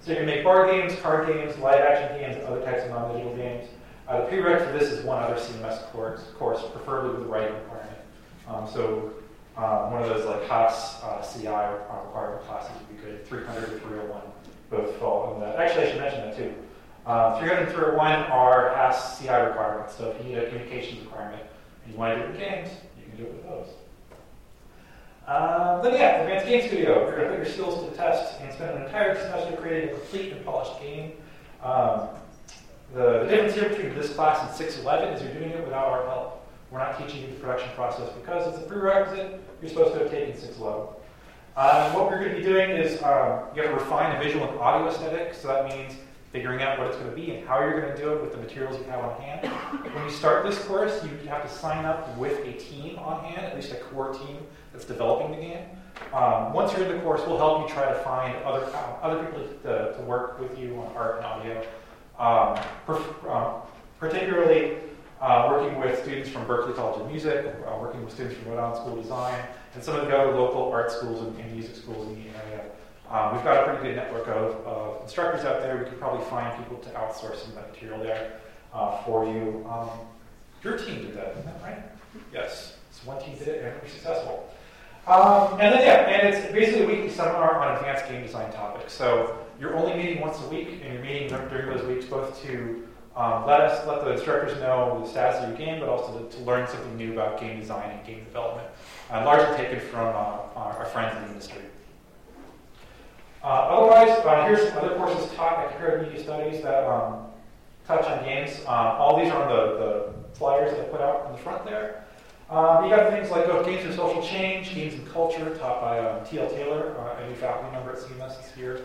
So you can make board games, card games, live action games, and other types of non-digital games. Uh, the prereq for this is one other CMS course, course preferably with a writing requirement. Um, so um, one of those like HASS uh, CI requirement classes would be good. 300 or 301 both fall in that. Actually, I should mention that too. Uh, 300 and 301 are HASS CI requirements. So if you need a communications requirement and you want to do it with games, you can do it with those. Um, then yeah, Advanced Game Studio. You're going to put your skills to the test and spend an entire semester creating a complete and polished game. Um, the, the, difference here between this class and 611 is you're doing it without our help. We're not teaching you the production process because it's a prerequisite you're supposed to have taken 611. Um, what we're going to be doing is um, you have to refine a visual and audio aesthetic, so that means figuring out what it's going to be and how you're going to do it with the materials you have on hand. When you start this course, you have to sign up with a team on hand, at least a core team that's developing the game. Um, once you're in the course, we'll help you try to find other uh, other people to, to, work with you on art and audio. Um, per, um, particularly uh, working with students from Berklee College of Music, uh, working with students from Rhode Island School of Design, and some of the other local art schools and, and music schools in the. Um, we've got a pretty good network of, of, instructors out there. We could probably find people to outsource some of that material there uh, for you. Um, your team did that, isn't that right? Yes. So one team did it and we're successful. Um, and then, yeah, and it's basically a weekly seminar on advanced game design topics. So you're only meeting once a week, and you're meeting during those weeks both to um, let us, let the instructors know the status of your game, but also to, to learn something new about game design and game development. Uh, largely taken from uh, our friends in the industry. Uh, otherwise, uh, here's some other courses taught at Comparative Media Studies that um, touch on games. Uh, all these are on the, the flyers that I put out in the front there. Um, you got things like oh, Games and Social Change, Games and Culture, taught by um, T.L. Taylor, uh, a new faculty member at CMS this year.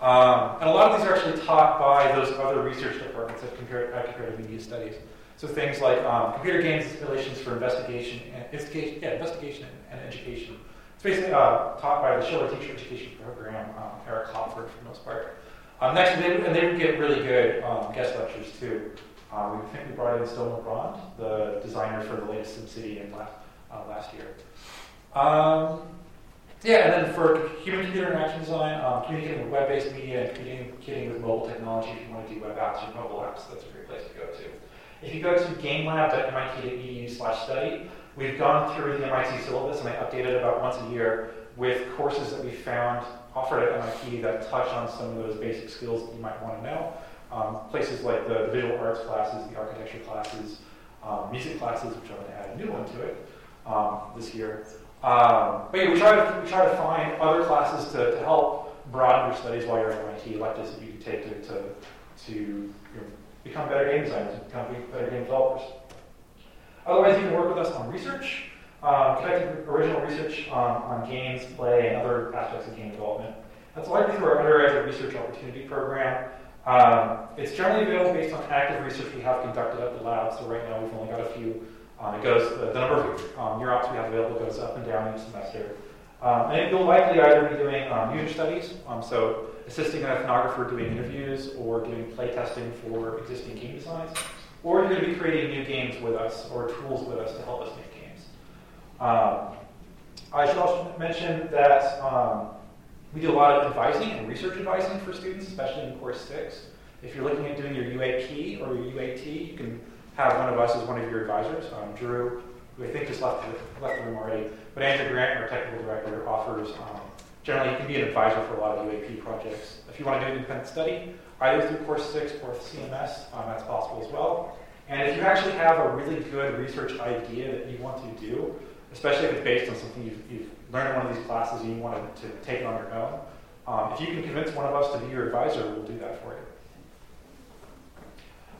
Um, and a lot of these are actually taught by those other research departments at, at Comparative Media Studies. So things like um, computer games installations for investigation and yeah, investigation and education. It's basically uh, taught by the Scheller Teacher Education Program, um, Eric Klopfer for the most part. Um, next, they, and they would get really good um, guest lectures too. Uh, we think we brought in Stone Librande, the designer for the latest SimCity in last, uh, last year. Um, yeah, and then for human-computer interaction design, um, communicating with web-based media and communicating with mobile technology, if you want to do web apps or mobile apps, that's a great place to go to. If you go to gamelab.mit.edu slash study, we've gone through the MIT syllabus and I update it about once a year with courses that we found offered at MIT that touch on some of those basic skills that you might want to know. Um, places like the, the, visual arts classes, the architecture classes, um, music classes, which I'm going to add a new one to it um, this year. Um, but yeah, we try to we try to find other classes to, to help broaden your studies while you're at MIT, electives that you can take to to, to you know, become better game designers, become better game developers. Otherwise, you can work with us on research, um, conducting original research on, on games, play, and other aspects of game development. That's likely through our undergraduate research opportunity program. Um, it's generally available based on active research we have conducted at the lab. So right now we've only got a few. Um, it goes the, the number of um, year we have available goes up and down each semester. Um, and you'll likely either be doing um, user studies, um, so assisting an ethnographer doing interviews or doing play testing for existing game designs, or you're going to be creating new games with us or tools with us to help us make games. I should also mention that we do a lot of advising and research advising for students, especially in Course 6. If you're looking at doing your UAP or your UAT, you can have one of us as one of your advisors. Um, Drew, who I think just left the, left the room already, but Andrew Grant, our technical director, offers, um, generally, he can be an advisor for a lot of UAP projects. If you want to do an independent study, either through Course 6 or CMS, um, that's possible as well. And if you actually have a really good research idea that you want to do, especially if it's based on something you've, you've learned in one of these classes and you want to, to take it on your own, Um, if you can convince one of us to be your advisor, we'll do that for you.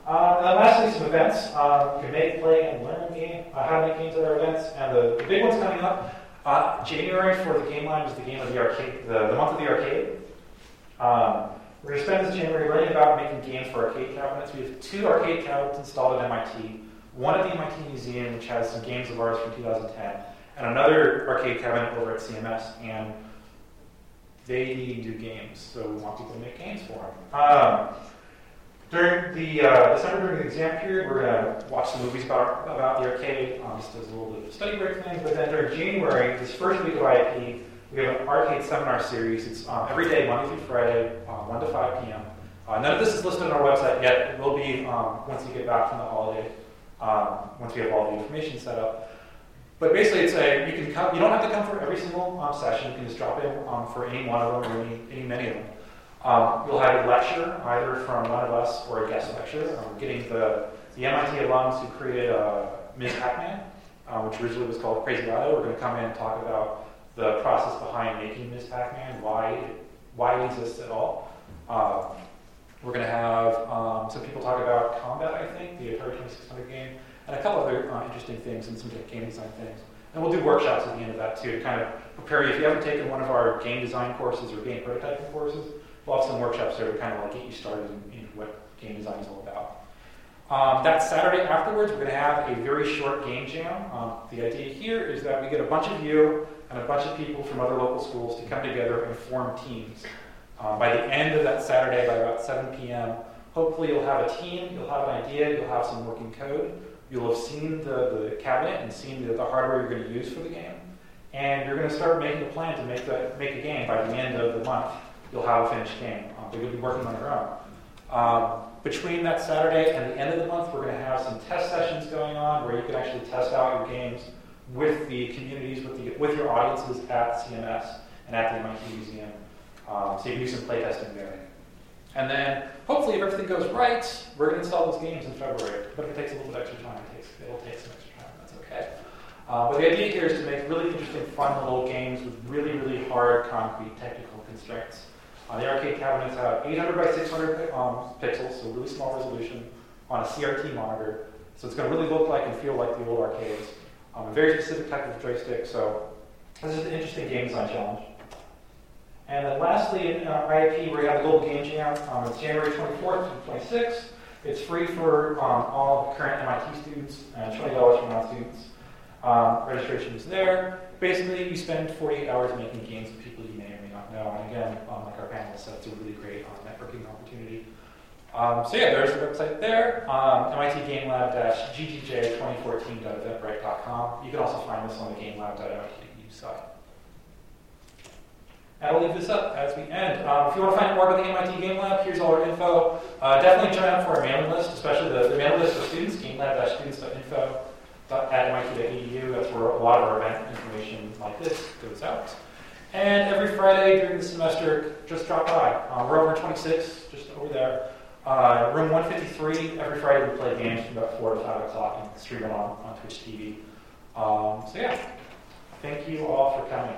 Uh, and lastly, some events. Um, you can make, play, and learn game, uh, how to make games at our events. And the, the big one's coming up. Uh, January for the game line is the game of the arcade, the, the month of the arcade. Um, we're going to spend this January learning about making games for arcade cabinets. We have two arcade cabinets installed at MIT. One at the MIT Museum, which has some games of ours from 2010, and another arcade cabinet over at CMS. And they need new games, so we want people to make games for them. Um, during the uh, during the exam period, we're gonna watch some movies about about the arcade, um, just as a little bit of a study break thing. But then during January, this first week of IAP, we have an arcade seminar series. It's um, every day, Monday through Friday, um, 1 to 5 p.m. Uh, none of this is listed on our website yet. It will be um, once you get back from the holiday, um, once we have all the information set up. But basically, it's a you can come. You don't have to come for every single um, session. You can just drop in um, for any one of them or any, any many of them. Um, you'll have a lecture either from one of us or a guest lecture. Um, getting the, the MIT alums who created uh, Ms. Pac-Man, uh, which originally was called Crazy Otto. We're going to come in and talk about the process behind making Ms. Pac-Man, why it, why it exists at all. Um, we're going to have um, some people talk about Combat, I think, the Atari 2600 game, and a couple other uh, interesting things and some game design things. And we'll do workshops at the end of that too to kind of prepare you. If you haven't taken one of our game design courses or game prototyping courses, we'll have some workshops there to kind of like get you started in, in what game design is all about. Um, that Saturday afterwards, we're going to have a very short game jam. Um, the idea here is that we get a bunch of you and a bunch of people from other local schools to come together and form teams. Um, by the end of that Saturday, by about 7 p.m., hopefully you'll have a team, you'll have an idea, you'll have some working code, you'll have seen the, the cabinet and seen the, the hardware you're going to use for the game, and you're going to start making a plan to make, the, make a game by the end of the month you'll have a finished game. Um, but you'll be working on your own. Um, between that Saturday and the end of the month, we're going to have some test sessions going on where you can actually test out your games with the communities, with, the, with your audiences at CMS and at the MIT Museum. Um, so you can do some playtesting there. And then, hopefully, if everything goes right, we're going to install those games in February. But if it takes a little bit extra time, it takes, it'll take some extra time. That's okay. Uh, but the idea here is to make really interesting, fun little games with really, really hard, concrete technical constraints. Uh, the arcade cabinets have 800 by 600 um, pixels, so really small resolution, on a CRT monitor. So it's going to really look like and feel like the old arcades. Um, a very specific type of joystick, so this is an interesting game design challenge. And then lastly, in uh, IAP, we have the Global Game Jam. Um, it's January 24th to 26th. It's free for um, all current MIT students and $20 for non-students. Um, registration is there. Basically, you spend 48 hours making games with people you may or may not know. And again, um, like our panelists said, it's a really great uh, networking opportunity. Um, so yeah, there's the website there, um, mitgamelab-ggj2014.eventbrite.com. You can also find this on the gamelab.mit.edu site. And I'll leave this up as we end. Um, if you want to find more about the MIT Game Lab, here's all our info. Uh, definitely join up for our mailing list, especially the, the mailing list for students, gamelab-students.info at mit.edu. That's where a lot of our event information like this goes out. And every Friday during the semester, just drop by. Um, we're over 26, just over there. Uh, room 153, every Friday we play games from about 4 to 5 o'clock and stream it on, on Twitch TV. Um, so yeah, thank you all for coming.